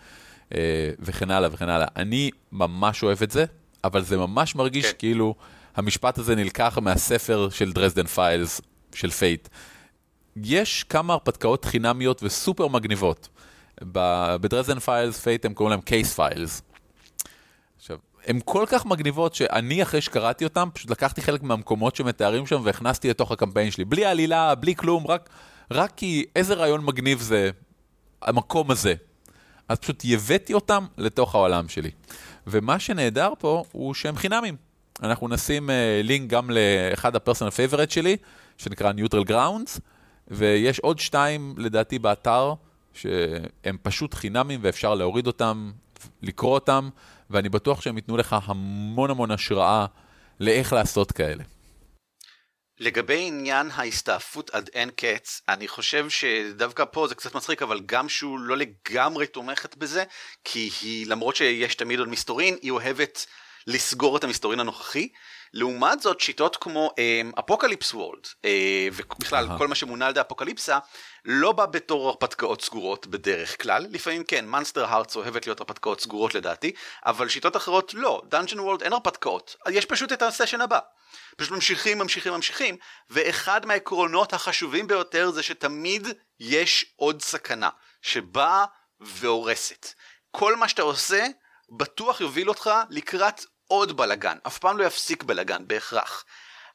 אה, וכן הלאה וכן הלאה. אני ממש אוהב את זה, אבל זה ממש מרגיש כן. כן. כאילו המשפט הזה נלקח מהספר של Dresden Files של Fate. יש כמה הרפתקאות חינמיות וסופר מגניבות. ב Dresden Files Fate הם קוראים להם case files. עכשיו, הן כל כך מגניבות שאני אחרי שקראתי אותן, פשוט לקחתי חלק מהמקומות שמתארים שם והכנסתי לתוך הקמפיין שלי. בלי עלילה, בלי כלום, רק, רק כי איזה רעיון מגניב זה המקום הזה. אז פשוט הבאתי אותם לתוך העולם שלי. ומה שנהדר פה הוא שהם חינמים. אנחנו נשים לינק גם לאחד הפרסונל פייבורט שלי, שנקרא Neutral Grounds, ויש עוד שתיים לדעתי באתר, שהם פשוט חינמים ואפשר להוריד אותם, לקרוא אותם, ואני בטוח שהם ייתנו לך המון המון השראה לאיך לעשות כאלה. לגבי עניין ההסתעפות עד אין קץ, אני חושב שדווקא פה זה קצת מצחיק, אבל גם שהוא לא לגמרי תומכת בזה, כי היא, למרות שיש תמיד עוד מסתורין, היא אוהבת לסגור את המסתורין הנוכחי. לעומת זאת שיטות כמו Apocalypse אמ, World אה, ובכלל. כל מה שמונע על ידי אפוקליפסה לא בא בתור הרפתקאות סגורות בדרך כלל לפעמים כן Monster Hearts אוהבת להיות הרפתקאות סגורות לדעתי אבל שיטות אחרות לא Dungeon World אין הרפתקאות יש פשוט את הסשן הבא. פשוט ממשיכים ממשיכים ממשיכים ואחד מהעקרונות החשובים ביותר זה שתמיד יש עוד סכנה שבאה והורסת. כל מה שאתה עושה בטוח יוביל אותך לקראת עוד בלאגן, אף פעם לא יפסיק בלאגן בהכרח.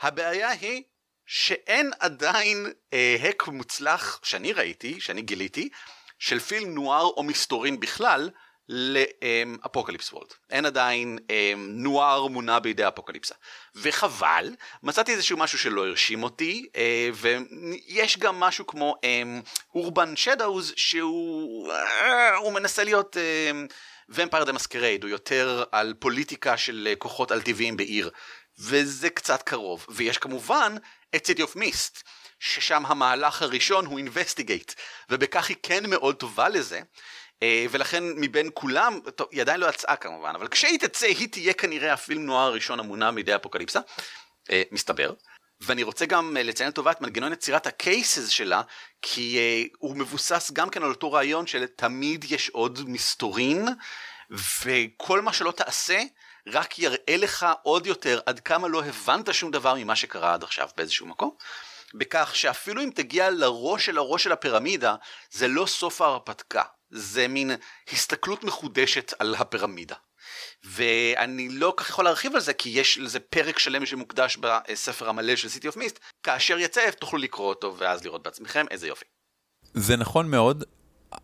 הבעיה היא שאין עדיין אה, הק מוצלח שאני ראיתי, שאני גיליתי, של פילם נואר או מסתורין בכלל לאפוקליפס וולד. אין עדיין אה, נואר מונע בידי אפוקליפסה. וחבל, מצאתי איזשהו משהו שלא הרשים אותי, אה, ויש גם משהו כמו Urban Shadows שהוא אה, מנסה להיות... אה, Vampire the Masquerade הוא יותר על פוליטיקה של אה, כוחות על טבעיים בעיר וזה קצת קרוב ויש כמובן את City of Mist ששם המהלך הראשון הוא investigate ובכך היא כן מאוד טובה לזה אה, ולכן מבין כולם, טוב, היא עדיין לא יצאה כמובן, אבל כשהיא תצא היא תהיה כנראה ה film noir הראשון המונע בידי אפוקליפסה, אה, מסתבר. ואני רוצה גם לציין לטובה את מנגנון יצירת הקייסס שלה, כי uh, הוא מבוסס גם כן על אותו רעיון של תמיד יש עוד מסתורין, וכל מה שלא תעשה, רק יראה לך עוד יותר עד כמה לא הבנת שום דבר ממה שקרה עד עכשיו באיזשהו מקום. בכך שאפילו אם תגיע לראש של הראש של הפירמידה, זה לא סוף ההרפתקה, זה מין הסתכלות מחודשת על הפירמידה. ואני לא כך יכול להרחיב על זה כי יש לזה פרק שלם שמוקדש בספר המלא של סיטי אוף מיסט כאשר יצא תוכלו לקרוא אותו ואז לראות בעצמכם איזה יופי. זה נכון מאוד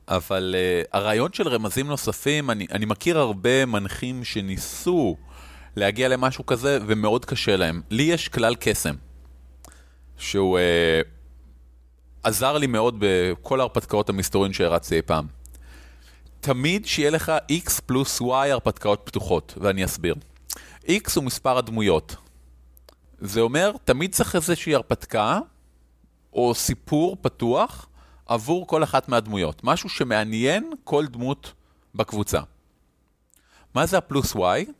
אבל uh, הרעיון של רמזים נוספים אני, אני מכיר הרבה מנחים שניסו להגיע למשהו כזה ומאוד קשה להם לי יש כלל קסם שהוא uh, עזר לי מאוד בכל ההרפתקאות המסתורין שהרצתי אי פעם. תמיד שיהיה לך x פלוס y הרפתקאות פתוחות, ואני אסביר. x הוא מספר הדמויות. זה אומר, תמיד צריך איזושהי הרפתקה, או סיפור פתוח, עבור כל אחת מהדמויות. משהו שמעניין כל דמות בקבוצה. מה זה הפלוס y?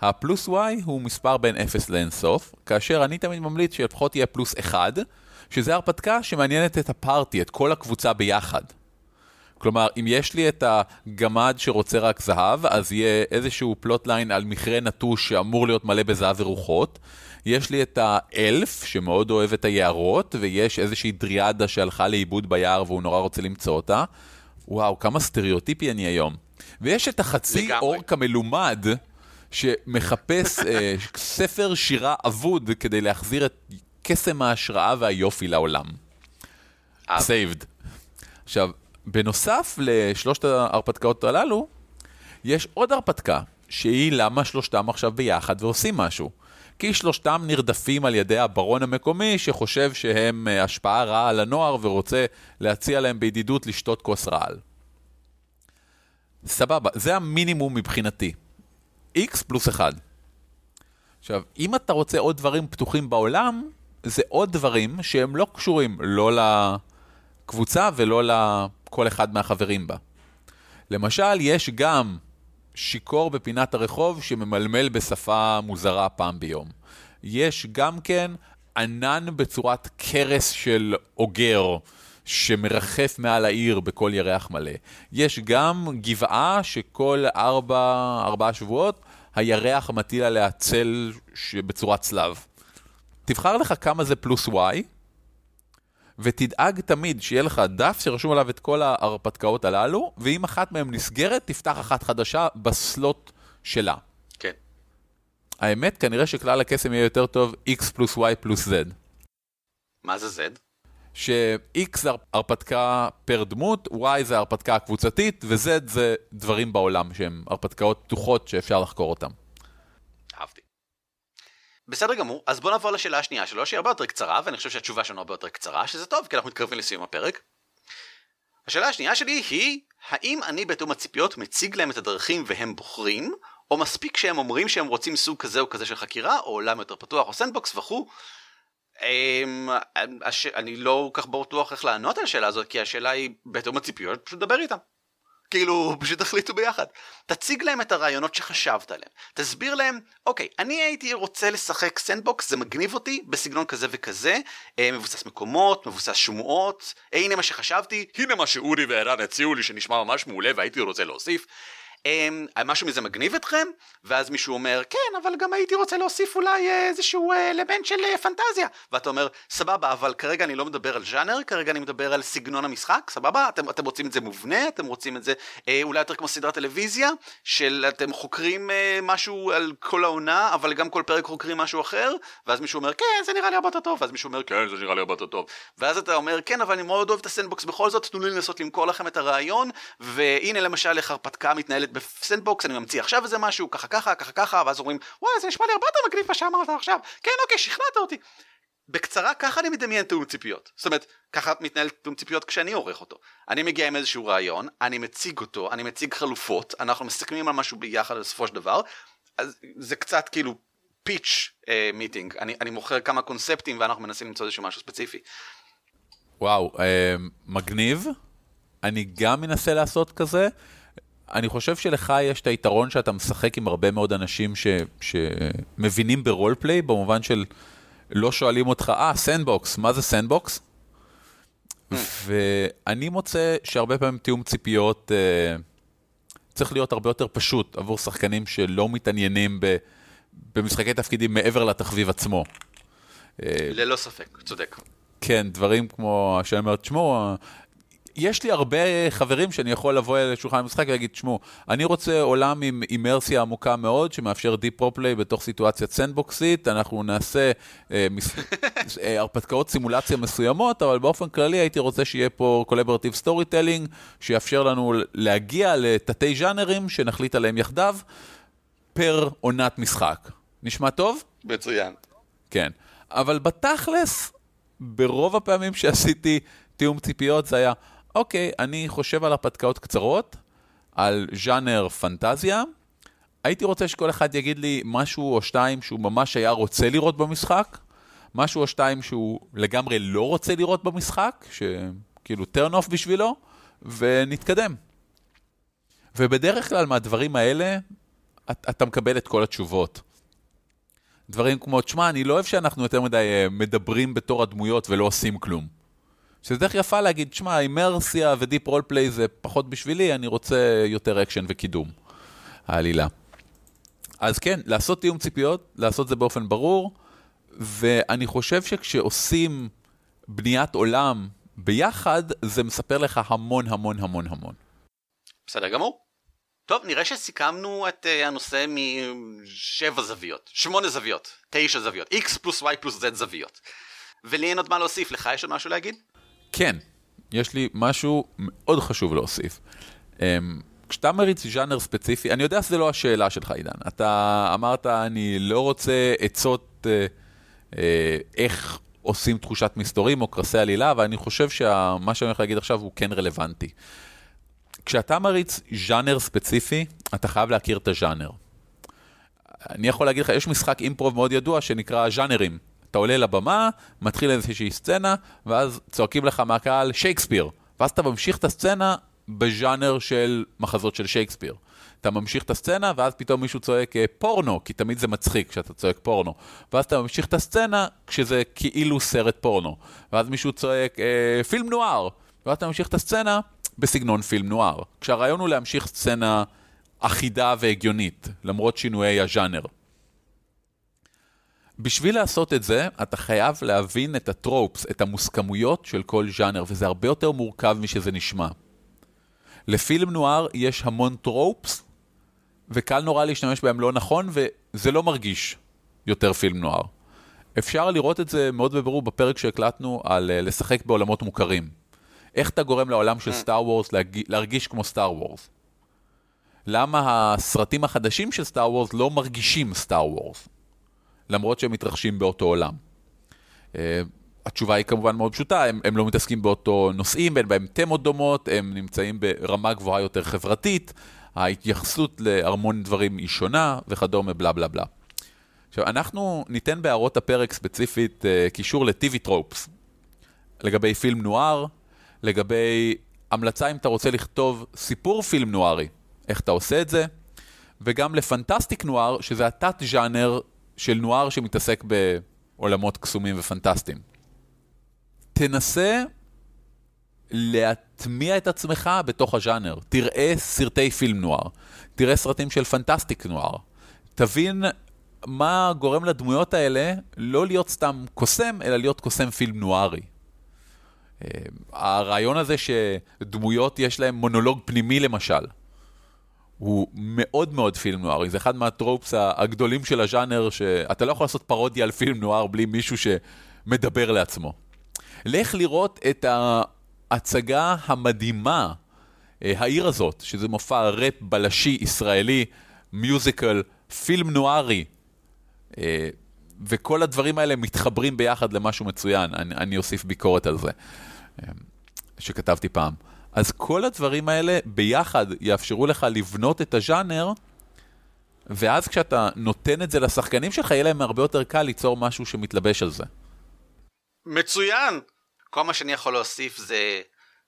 הפלוס y הוא מספר בין 0 לאינסוף, כאשר אני תמיד ממליץ שלפחות יהיה פלוס 1, שזה הרפתקה שמעניינת את הפארטי, את כל הקבוצה ביחד. כלומר, אם יש לי את הגמד שרוצה רק זהב, אז יהיה איזשהו plotline על מכרה נטוש שאמור להיות מלא בזהב ורוחות. יש לי את האלף, שמאוד אוהב את היערות, ויש איזושהי דריאדה שהלכה לאיבוד ביער והוא נורא רוצה למצוא אותה. וואו, כמה סטריאוטיפי אני היום. ויש את החצי אורק המלומד, שמחפש אה, <laughs> ספר שירה אבוד כדי להחזיר את קסם ההשראה והיופי לעולם. סייבד. עכשיו, בנוסף לשלושת ההרפתקאות הללו, יש עוד הרפתקה, שהיא למה שלושתם עכשיו ביחד ועושים משהו. כי שלושתם נרדפים על ידי הברון המקומי שחושב שהם אה, השפעה רעה על הנוער ורוצה להציע להם בידידות לשתות כוס רעל. סבבה, זה המינימום מבחינתי. x פלוס 1. עכשיו, אם אתה רוצה עוד דברים פתוחים בעולם, זה עוד דברים שהם לא קשורים לא לקבוצה ולא כל אחד מהחברים בה. למשל, יש גם שיכור בפינת הרחוב שממלמל בשפה מוזרה פעם ביום. יש גם כן ענן בצורת קרס של אוגר שמרחף מעל העיר בכל ירח מלא. יש גם גבעה שכל ארבע, ארבעה שבועות הירח מטיל עליה צל בצורת צלב. תבחר לך כמה זה פלוס y, ותדאג תמיד שיהיה לך דף שרשום עליו את כל ההרפתקאות הללו, ואם אחת מהן נסגרת, תפתח אחת חדשה בסלוט שלה. כן. האמת, כנראה שכלל הקסם יהיה יותר טוב x פלוס y פלוס z. מה זה z? ש-X זה הרפתקה פר דמות, Y זה הרפתקה הקבוצתית, ו-Z זה דברים בעולם שהם הרפתקאות פתוחות שאפשר לחקור אותם. בסדר גמור, אז בוא נעבור לשאלה השנייה שלו, שהיא הרבה יותר קצרה, ואני חושב שהתשובה שלנו הרבה יותר קצרה, שזה טוב, כי אנחנו מתקרבים לסיום הפרק. השאלה השנייה שלי היא, האם אני בתיאום הציפיות מציג להם את הדרכים והם בוחרים, או מספיק שהם אומרים שהם רוצים סוג כזה או כזה של חקירה, או עולם יותר פתוח או sandbox וכו'. אמ. אני לא כל כך בטוח איך לענות על השאלה הזאת, כי השאלה היא בתיאום הציפיות, פשוט דבר איתם. כאילו, פשוט תחליטו ביחד. תציג להם את הרעיונות שחשבת עליהם. תסביר להם, אוקיי, אני הייתי רוצה לשחק sandbox, זה מגניב אותי, בסגנון כזה וכזה, אה, מבוסס מקומות, מבוסס שמועות, אה, הנה מה שחשבתי, הנה מה שאורי וערן הציעו לי שנשמע ממש מעולה והייתי רוצה להוסיף. אמ, משהו מזה מגניב אתכם? ואז מישהו אומר, כן, אבל גם הייתי רוצה להוסיף אולי אה, איזשהו אה, אלמנט של אה, פנטזיה. ואתה אומר, סבבה, אבל כרגע אני לא מדבר על ז'אנר, כרגע אני מדבר על סגנון המשחק, סבבה? אתם, אתם רוצים את זה מובנה? אתם רוצים את זה אה, אולי יותר כמו סדרת טלוויזיה? של אתם חוקרים אה, משהו על כל העונה, אבל גם כל פרק חוקרים משהו אחר? ואז מישהו אומר, כן, זה נראה לי הרבה יותר טוב. ואז מישהו אומר, כן, זה נראה לי הרבה יותר טוב. ואז אתה אומר, כן, אבל אני מאוד אוהב את ה sandbox בכל זאת, תנו לי לנסות למכור לכם את הרעיון, והנה למשל איך הרפתקה מתנהלת ב sandbox, אני ממציא עכשיו איזה משהו, ככה ככה, ככה ככה, ואז אומרים, וואי, זה נשמע לי הרבה יותר מגניב מה שאמרת עכשיו, כן, אוקיי, שכנעת אותי. בקצרה, ככה אני מדמיין תיאום ציפיות. זאת אומרת, ככה מתנהל תיאום ציפיות כשאני עורך אותו. אני מגיע עם איזשהו רעיון, אני מציג אותו, אני מציג חלופות, אנחנו מסכמים על משהו ביחד בסופו של דבר, אז זה קצת כאילו פיץ' מיטינג, אני, אני מוכר כמה קונספטים ואנחנו מנסים למצוא איזשהו משהו ספציפי. וואו, אה, מגניב. אני גם מנסה לעשות כזה. אני חושב שלך יש את היתרון שאתה משחק עם הרבה מאוד אנשים ש, שמבינים ברול פליי, במובן של לא שואלים אותך, אה, אה, sandbox, מה זה sandbox? ואני מוצא שהרבה פעמים תיאום ציפיות אה, צריך להיות הרבה יותר פשוט עבור שחקנים שלא מתעניינים ב, במשחקי תפקידים מעבר לתחביב עצמו. ללא ספק, צודק. כן, דברים כמו, שאני אומר, תשמעו, יש לי הרבה חברים שאני יכול לבוא לשולחן המשחק ולהגיד, תשמעו, אני רוצה עולם עם אימרסיה עמוקה מאוד, שמאפשר deep roleplay בתוך סיטואציית סנדבוקסית, אנחנו נעשה אה, מס... <laughs> אה, הרפתקאות סימולציה מסוימות, אבל באופן כללי הייתי רוצה שיהיה פה collaborative storytelling, שיאפשר לנו להגיע לתתי ז'אנרים שנחליט עליהם יחדיו, פר עונת משחק. נשמע טוב? מצוין. כן. אבל בתכלס, ברוב הפעמים שעשיתי תיאום ציפיות זה היה, אוקיי, אני חושב על הרפתקאות קצרות, על ז'אנר פנטזיה, הייתי רוצה שכל אחד יגיד לי משהו או שתיים שהוא ממש היה רוצה לראות במשחק, משהו או שתיים שהוא לגמרי לא רוצה לראות במשחק, שכאילו turn off בשבילו, ונתקדם. ובדרך כלל מהדברים האלה, אתה מקבל את כל התשובות. דברים כמו, תשמע, אני לא אוהב שאנחנו יותר מדי אה, מדברים בתור הדמויות ולא עושים כלום. שזה דרך יפה להגיד, תשמע, אימרסיה ו deep roleplay זה פחות בשבילי, אני רוצה יותר אקשן וקידום, העלילה. אז כן, לעשות תיאום ציפיות, לעשות זה באופן ברור, ואני חושב שכשעושים בניית עולם ביחד, זה מספר לך המון המון המון המון. בסדר גמור. טוב, נראה שסיכמנו את uh, הנושא משבע זוויות, שמונה זוויות, תשע זוויות, x פלוס y פלוס z זוויות. ולי אין עוד מה להוסיף, לך יש עוד משהו להגיד? כן, יש לי משהו מאוד חשוב להוסיף. Um, כשאתה מריץ ז'אנר ספציפי, אני יודע שזה לא השאלה שלך, עידן. אתה אמרת, אני לא רוצה עצות uh, uh, איך עושים תחושת מסתורים או קרסי עלילה, ואני חושב שמה שאני הולך להגיד עכשיו הוא כן רלוונטי. כשאתה מריץ ז'אנר ספציפי, אתה חייב להכיר את הז'אנר. אני יכול להגיד לך, יש משחק אימפרוב מאוד ידוע שנקרא ז'אנרים. אתה עולה לבמה, מתחיל איזושהי סצנה, ואז צועקים לך מהקהל שייקספיר. ואז אתה ממשיך את הסצנה בז'אנר של מחזות של שייקספיר. אתה ממשיך את הסצנה, ואז פתאום מישהו צועק אה, פורנו, כי תמיד זה מצחיק כשאתה צועק פורנו. ואז אתה ממשיך את הסצנה כשזה כאילו סרט פורנו. ואז מישהו צועק אה, פילם נואר. ואז אתה ממשיך את הסצנה בסגנון פילם נואר. כשהרעיון הוא להמשיך סצנה אחידה והגיונית, למרות שינויי הז'אנר. בשביל לעשות את זה, אתה חייב להבין את ה tropes, את המוסכמויות של כל ז'אנר, וזה הרבה יותר מורכב משזה נשמע. ל film noir יש המון tropes, וקל נורא להשתמש בהם לא נכון, וזה לא מרגיש יותר film noir. אפשר לראות את זה מאוד בבירור בפרק שהקלטנו על אה, לשחק בעולמות מוכרים. איך אתה גורם לעולם של Star Wars להרגיש כמו Star Wars? למה הסרטים החדשים של Star Wars לא מרגישים Star Wars? למרות שהם מתרחשים באותו עולם. Uh, התשובה היא כמובן מאוד פשוטה, הם, הם לא מתעסקים באותו נושאים, אין בהם תמות דומות, הם נמצאים ברמה גבוהה יותר חברתית, ההתייחסות להרמון דברים היא שונה וכדומה, בלה בלה בלה. עכשיו, אנחנו ניתן בהערות הפרק ספציפית uh, קישור לטיבי טרופס, לגבי פילם נואר, לגבי המלצה אם אתה רוצה לכתוב סיפור פילם נוארי, איך אתה עושה את זה, וגם לפנטסטיק נואר, שזה התת-ז'אנר של נואר שמתעסק בעולמות קסומים ופנטסטיים. תנסה להטמיע את עצמך בתוך הז'אנר. תראה סרטי פילם נואר, תראה סרטים של פנטסטיק נואר. תבין מה גורם לדמויות האלה לא להיות סתם קוסם, אלא להיות קוסם פילם נוארי. אה, הרעיון הזה שדמויות יש להם מונולוג פנימי למשל, הוא מאוד מאוד פילם נוארי, זה אחד מהטרופס הגדולים של הז'אנר, שאתה לא יכול לעשות פרודיה על פילם נואר בלי מישהו שמדבר לעצמו. לך לראות את ההצגה המדהימה, אה, העיר הזאת, שזה מופע ראפ בלשי ישראלי, מיוזיקל, פילם נוארי, אה, וכל הדברים האלה מתחברים ביחד למשהו מצוין, אני, אני אוסיף ביקורת על זה, אה, שכתבתי פעם. אז כל הדברים האלה ביחד יאפשרו לך לבנות את הז'אנר, ואז כשאתה נותן את זה לשחקנים שלך, יהיה להם הרבה יותר קל ליצור משהו שמתלבש על זה. מצוין! כל מה שאני יכול להוסיף זה,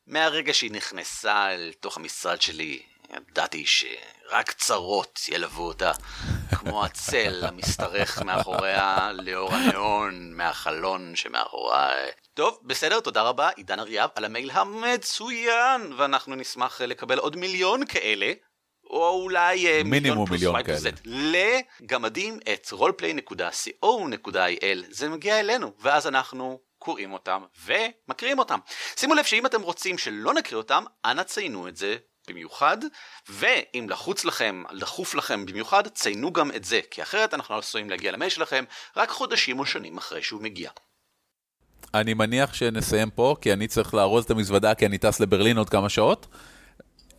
מהרגע שהיא נכנסה אל תוך המשרד שלי, ידעתי שרק צרות ילוו אותה, כמו הצל המשתרך מאחוריה לאור הניאון מהחלון שמאחוריי. טוב, בסדר, תודה רבה, עידן אריאב, על המייל המצוין, ואנחנו נשמח לקבל עוד מיליון כאלה. או אולי אה, מינימום מיליון כאלה. לגמדים את roleplay.co.il זה מגיע אלינו ואז אנחנו קוראים אותם ומקריאים אותם. שימו לב שאם אתם רוצים שלא נקריא אותם אנא ציינו את זה במיוחד, ואם לחוץ לכם, דחוף לכם במיוחד, ציינו גם את זה, כי אחרת אנחנו לא עשויים להגיע למייל שלכם רק חודשים או שנים אחרי שהוא מגיע. אני מניח שנסיים פה, כי אני צריך לארוז את המזוודה, כי אני טס לברלין עוד כמה שעות.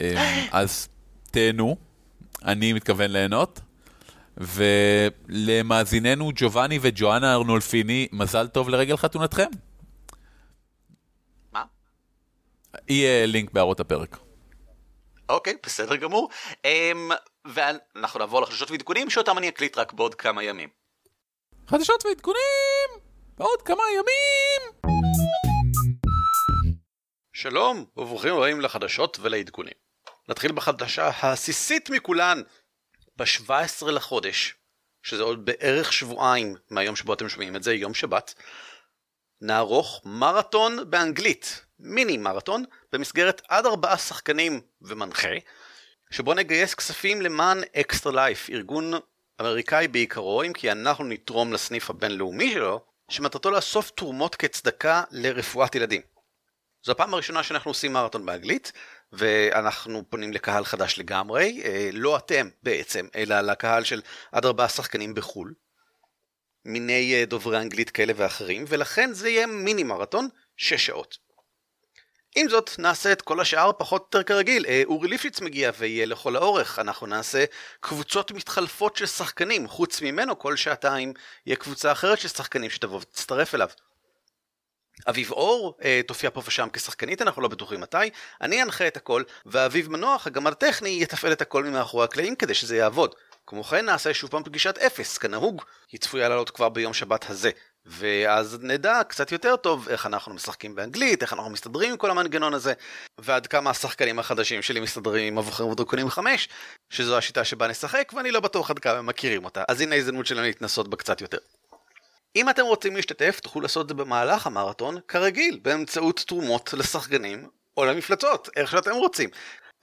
אמ, <gasps> אז תהנו, אני מתכוון ליהנות. ולמאזיננו ג'ובאני וג'ואנה ארנולפיני, מזל טוב לרגל חתונתכם. מה? יהיה לינק בהערות הפרק. אוקיי, אוקיי, בסדר גמור. אמ, ואנחנו נעבור לחדשות ועדכונים, שאותם אני אקליט רק בעוד כמה ימים. חדשות ועדכונים! בעוד כמה ימים! שלום, וברוכים הבאים לחדשות ולעדכונים. נתחיל בחדשה העסיסית מכולן. ב-17 לחודש, שזה עוד בערך שבועיים מהיום שבו אתם שומעים את זה, יום שבת, נערוך מרתון באנגלית, מיני מרתון, במסגרת עד ארבעה שחקנים ומנחה, שבו נגייס כספים למען אקסטרה לייף, ארגון אמריקאי בעיקרו, אם כי אנחנו נתרום לסניף הבינלאומי שלו, שמטרתו לאסוף תרומות כצדקה לרפואת ילדים. זו הפעם הראשונה שאנחנו עושים מרתון באנגלית, ואנחנו פונים לקהל חדש לגמרי, אה, לא אתם בעצם, אלא לקהל של עד ארבעה שחקנים בחו"ל. מיני אה, דוברי אנגלית כאלה ואחרים, ולכן זה יהיה מיני מרתון, שש שעות. עם זאת, נעשה את כל השאר פחות או יותר כרגיל. אה, אורי ליפשיץ מגיע ויהיה לכל האורך. אנחנו נעשה קבוצות מתחלפות של שחקנים. חוץ ממנו, כל שעתיים יהיה קבוצה אחרת של שחקנים שתבוא ותצטרף אליו. אביב אור אה, תופיע פה ושם כשחקנית, אנחנו לא בטוחים מתי, אני אנחה את הכל, ואביב מנוח, הגמר הטכני, יתפעל את הכל ממאחורי הקלעים כדי שזה יעבוד. כמו כן נעשה שוב פעם פגישת אפס, כנהוג, היא צפויה לעלות כבר ביום שבת הזה. ואז נדע קצת יותר טוב איך אנחנו משחקים באנגלית, איך אנחנו מסתדרים עם כל המנגנון הזה, ועד כמה השחקנים החדשים שלי מסתדרים עם הבוחרים ודרקונים 5, שזו השיטה שבה נשחק, ואני לא בטוח עד כמה הם מכירים אותה, אז הנה ההזדמנות שלנו להתנסות בה קצת יותר. אם אתם רוצים להשתתף, תוכלו לעשות את זה במהלך המרתון, כרגיל, באמצעות תרומות לשחקנים או למפלצות, איך שאתם רוצים.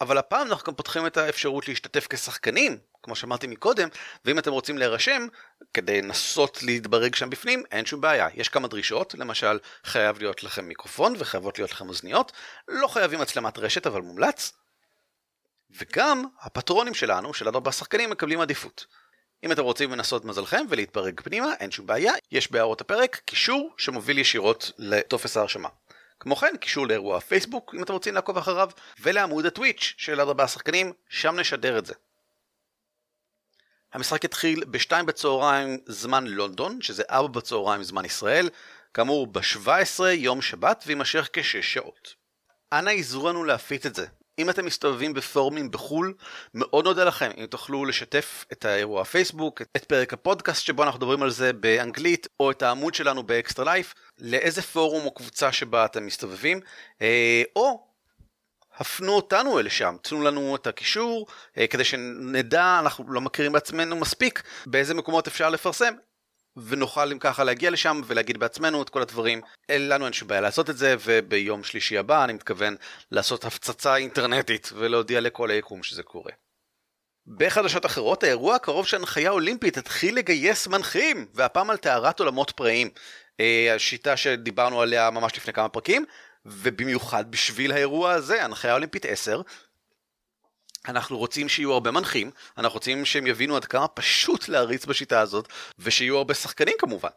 אבל הפעם אנחנו גם פותחים את האפשרות להשתתף כשחקנים, כמו שאמרתי מקודם, ואם אתם רוצים להירשם, כדי לנסות להתברג שם בפנים, אין שום בעיה. יש כמה דרישות, למשל, חייב להיות לכם מיקרופון וחייבות להיות לכם אוזניות, לא חייבים מצלמת רשת, אבל מומלץ. וגם הפטרונים שלנו, של עד ארבעה שחקנים, מקבלים עדיפות. אם אתם רוצים לנסות מזלכם ולהתפרק פנימה, אין שום בעיה, יש בהערות הפרק קישור שמוביל ישירות לטופס ההרשמה. כמו כן, קישור לאירוע הפייסבוק, אם אתם רוצים לעקוב אחריו, ולעמוד הטוויץ' של עד ארבעה שחקנים, שם נשדר את זה. המשחק יתחיל ב-2 בצהריים זמן לונדון, שזה 4 בצהריים זמן ישראל, כאמור ב-17 יום שבת ויימשך כ-6 שעות. אנא עזרו לנו להפיץ את זה. אם אתם מסתובבים בפורומים בחו"ל, מאוד נודה לכם אם תוכלו לשתף את האירוע הפייסבוק, את פרק הפודקאסט שבו אנחנו מדברים על זה באנגלית, או את העמוד שלנו באקסטרה לייף, לאיזה פורום או קבוצה שבה אתם מסתובבים, אה, או הפנו אותנו אל שם, תנו לנו את הקישור אה, כדי שנדע, אנחנו לא מכירים בעצמנו מספיק באיזה מקומות אפשר לפרסם. ונוכל אם ככה להגיע לשם ולהגיד בעצמנו את כל הדברים. לנו אין שום בעיה לעשות את זה, וביום שלישי הבא אני מתכוון לעשות הפצצה אינטרנטית ולהודיע לכל היקום שזה קורה. בחדשות אחרות, האירוע הקרוב של הנחיה אולימפית התחיל לגייס מנחים, והפעם על טהרת עולמות פראיים. אה, השיטה שדיברנו עליה ממש לפני כמה פרקים, ובמיוחד בשביל האירוע הזה, הנחיה אולימפית 10, אנחנו רוצים שיהיו הרבה מנחים, אנחנו רוצים שהם יבינו עד כמה פשוט להריץ בשיטה הזאת, ושיהיו הרבה שחקנים כמובן.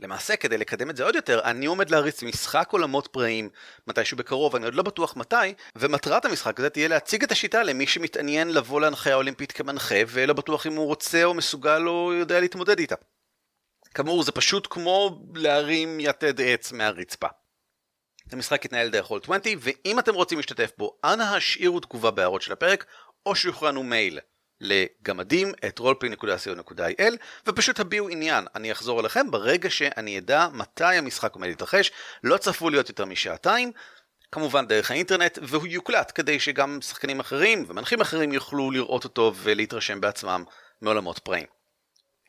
למעשה, כדי לקדם את זה עוד יותר, אני עומד להריץ משחק עולמות פראיים מתישהו בקרוב, אני עוד לא בטוח מתי, ומטרת המשחק הזה תהיה להציג את השיטה למי שמתעניין לבוא להנחיה האולימפית כמנחה, ולא בטוח אם הוא רוצה או מסוגל או יודע להתמודד איתה. כאמור, זה פשוט כמו להרים יתד עץ מהרצפה. המשחק יתנהל דרך הול 20, ואם אתם רוצים להשתתף בו, אנא השאירו תגובה בהערות של הפרק, או לנו מייל לגמדים את roleplay.co.il ופשוט הביעו עניין, אני אחזור אליכם ברגע שאני אדע מתי המשחק עומד להתרחש, לא צפו להיות יותר משעתיים, כמובן דרך האינטרנט, והוא יוקלט כדי שגם שחקנים אחרים ומנחים אחרים יוכלו לראות אותו ולהתרשם בעצמם מעולמות פראים.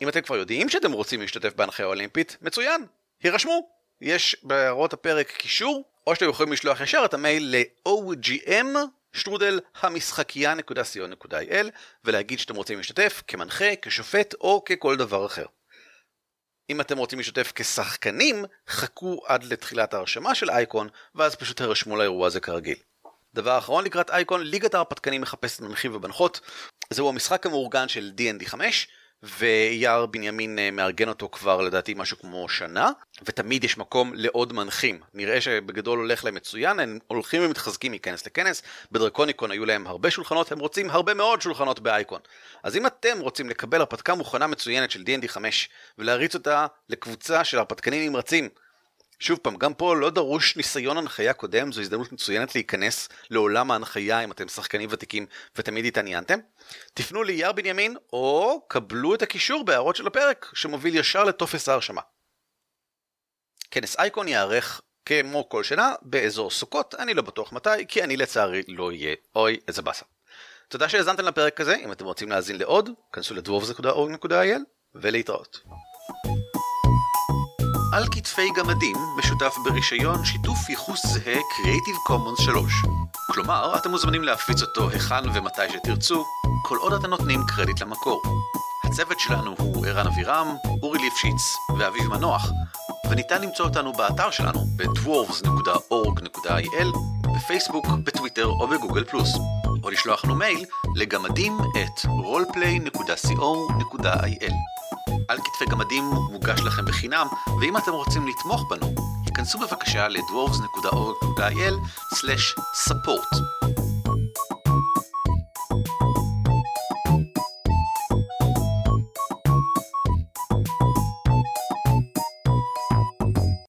אם אתם כבר יודעים שאתם רוצים להשתתף בהנחיה האולימפית, מצוין, הירשמו. יש בהערות הפרק קישור, או שאתם יכולים לשלוח ישר את המייל ל-OGM שטרודל המשחקייה.co.il ולהגיד שאתם רוצים להשתתף כמנחה, כשופט או ככל דבר אחר. אם אתם רוצים להשתתף כשחקנים, חכו עד לתחילת ההרשמה של אייקון, ואז פשוט תרשמו לאירוע הזה כרגיל. דבר אחרון לקראת אייקון, ליגת ההרפתקנים מחפשת מנחים ובנחות. זהו המשחק המאורגן של D&D 5, ויער בנימין אה, מארגן אותו כבר לדעתי משהו כמו שנה, ותמיד יש מקום לעוד מנחים. נראה שבגדול הולך להם מצוין, הם הולכים ומתחזקים מכנס לכנס, בדרקוניקון היו להם הרבה שולחנות, הם רוצים הרבה מאוד שולחנות באייקון. אז אם אתם רוצים לקבל הרפתקה מוכנה מצוינת של D&D 5 ולהריץ אותה לקבוצה של הרפתקנים נמרצים, שוב פעם, גם פה לא דרוש ניסיון הנחיה קודם, זו הזדמנות מצוינת להיכנס לעולם ההנחיה אם אתם שחקנים ותיקים ותמיד התעניינתם. תפנו ליער בנימין או קבלו את הקישור בהערות של הפרק שמוביל ישר לטופס ההרשמה. כנס אייקון ייערך כמו כל שנה באזור סוכות, אני לא בטוח מתי, כי אני לצערי לא אהיה. אוי, איזה באסה. תודה שהאזנתם לפרק הזה, אם אתם רוצים להאזין לעוד, כנסו לדוורבס.org.il ולהתראות. על כתפי גמדים משותף ברישיון שיתוף ייחוס זהה Creative Commons 3. כלומר, אתם מוזמנים להפיץ אותו היכן ומתי שתרצו, כל עוד אתם נותנים קרדיט למקור. הצוות שלנו הוא ערן אבירם, אורי ליפשיץ ואביב מנוח, וניתן למצוא אותנו באתר שלנו ב-dwarves.org.il, בפייסבוק, בטוויטר או בגוגל פלוס, או לשלוח לנו מייל לגמדים את roleplay.co.il. על כתפי גמדים מוגש לכם בחינם, ואם אתם רוצים לתמוך בנו, היכנסו בבקשה ל-dwarves.org.il/support.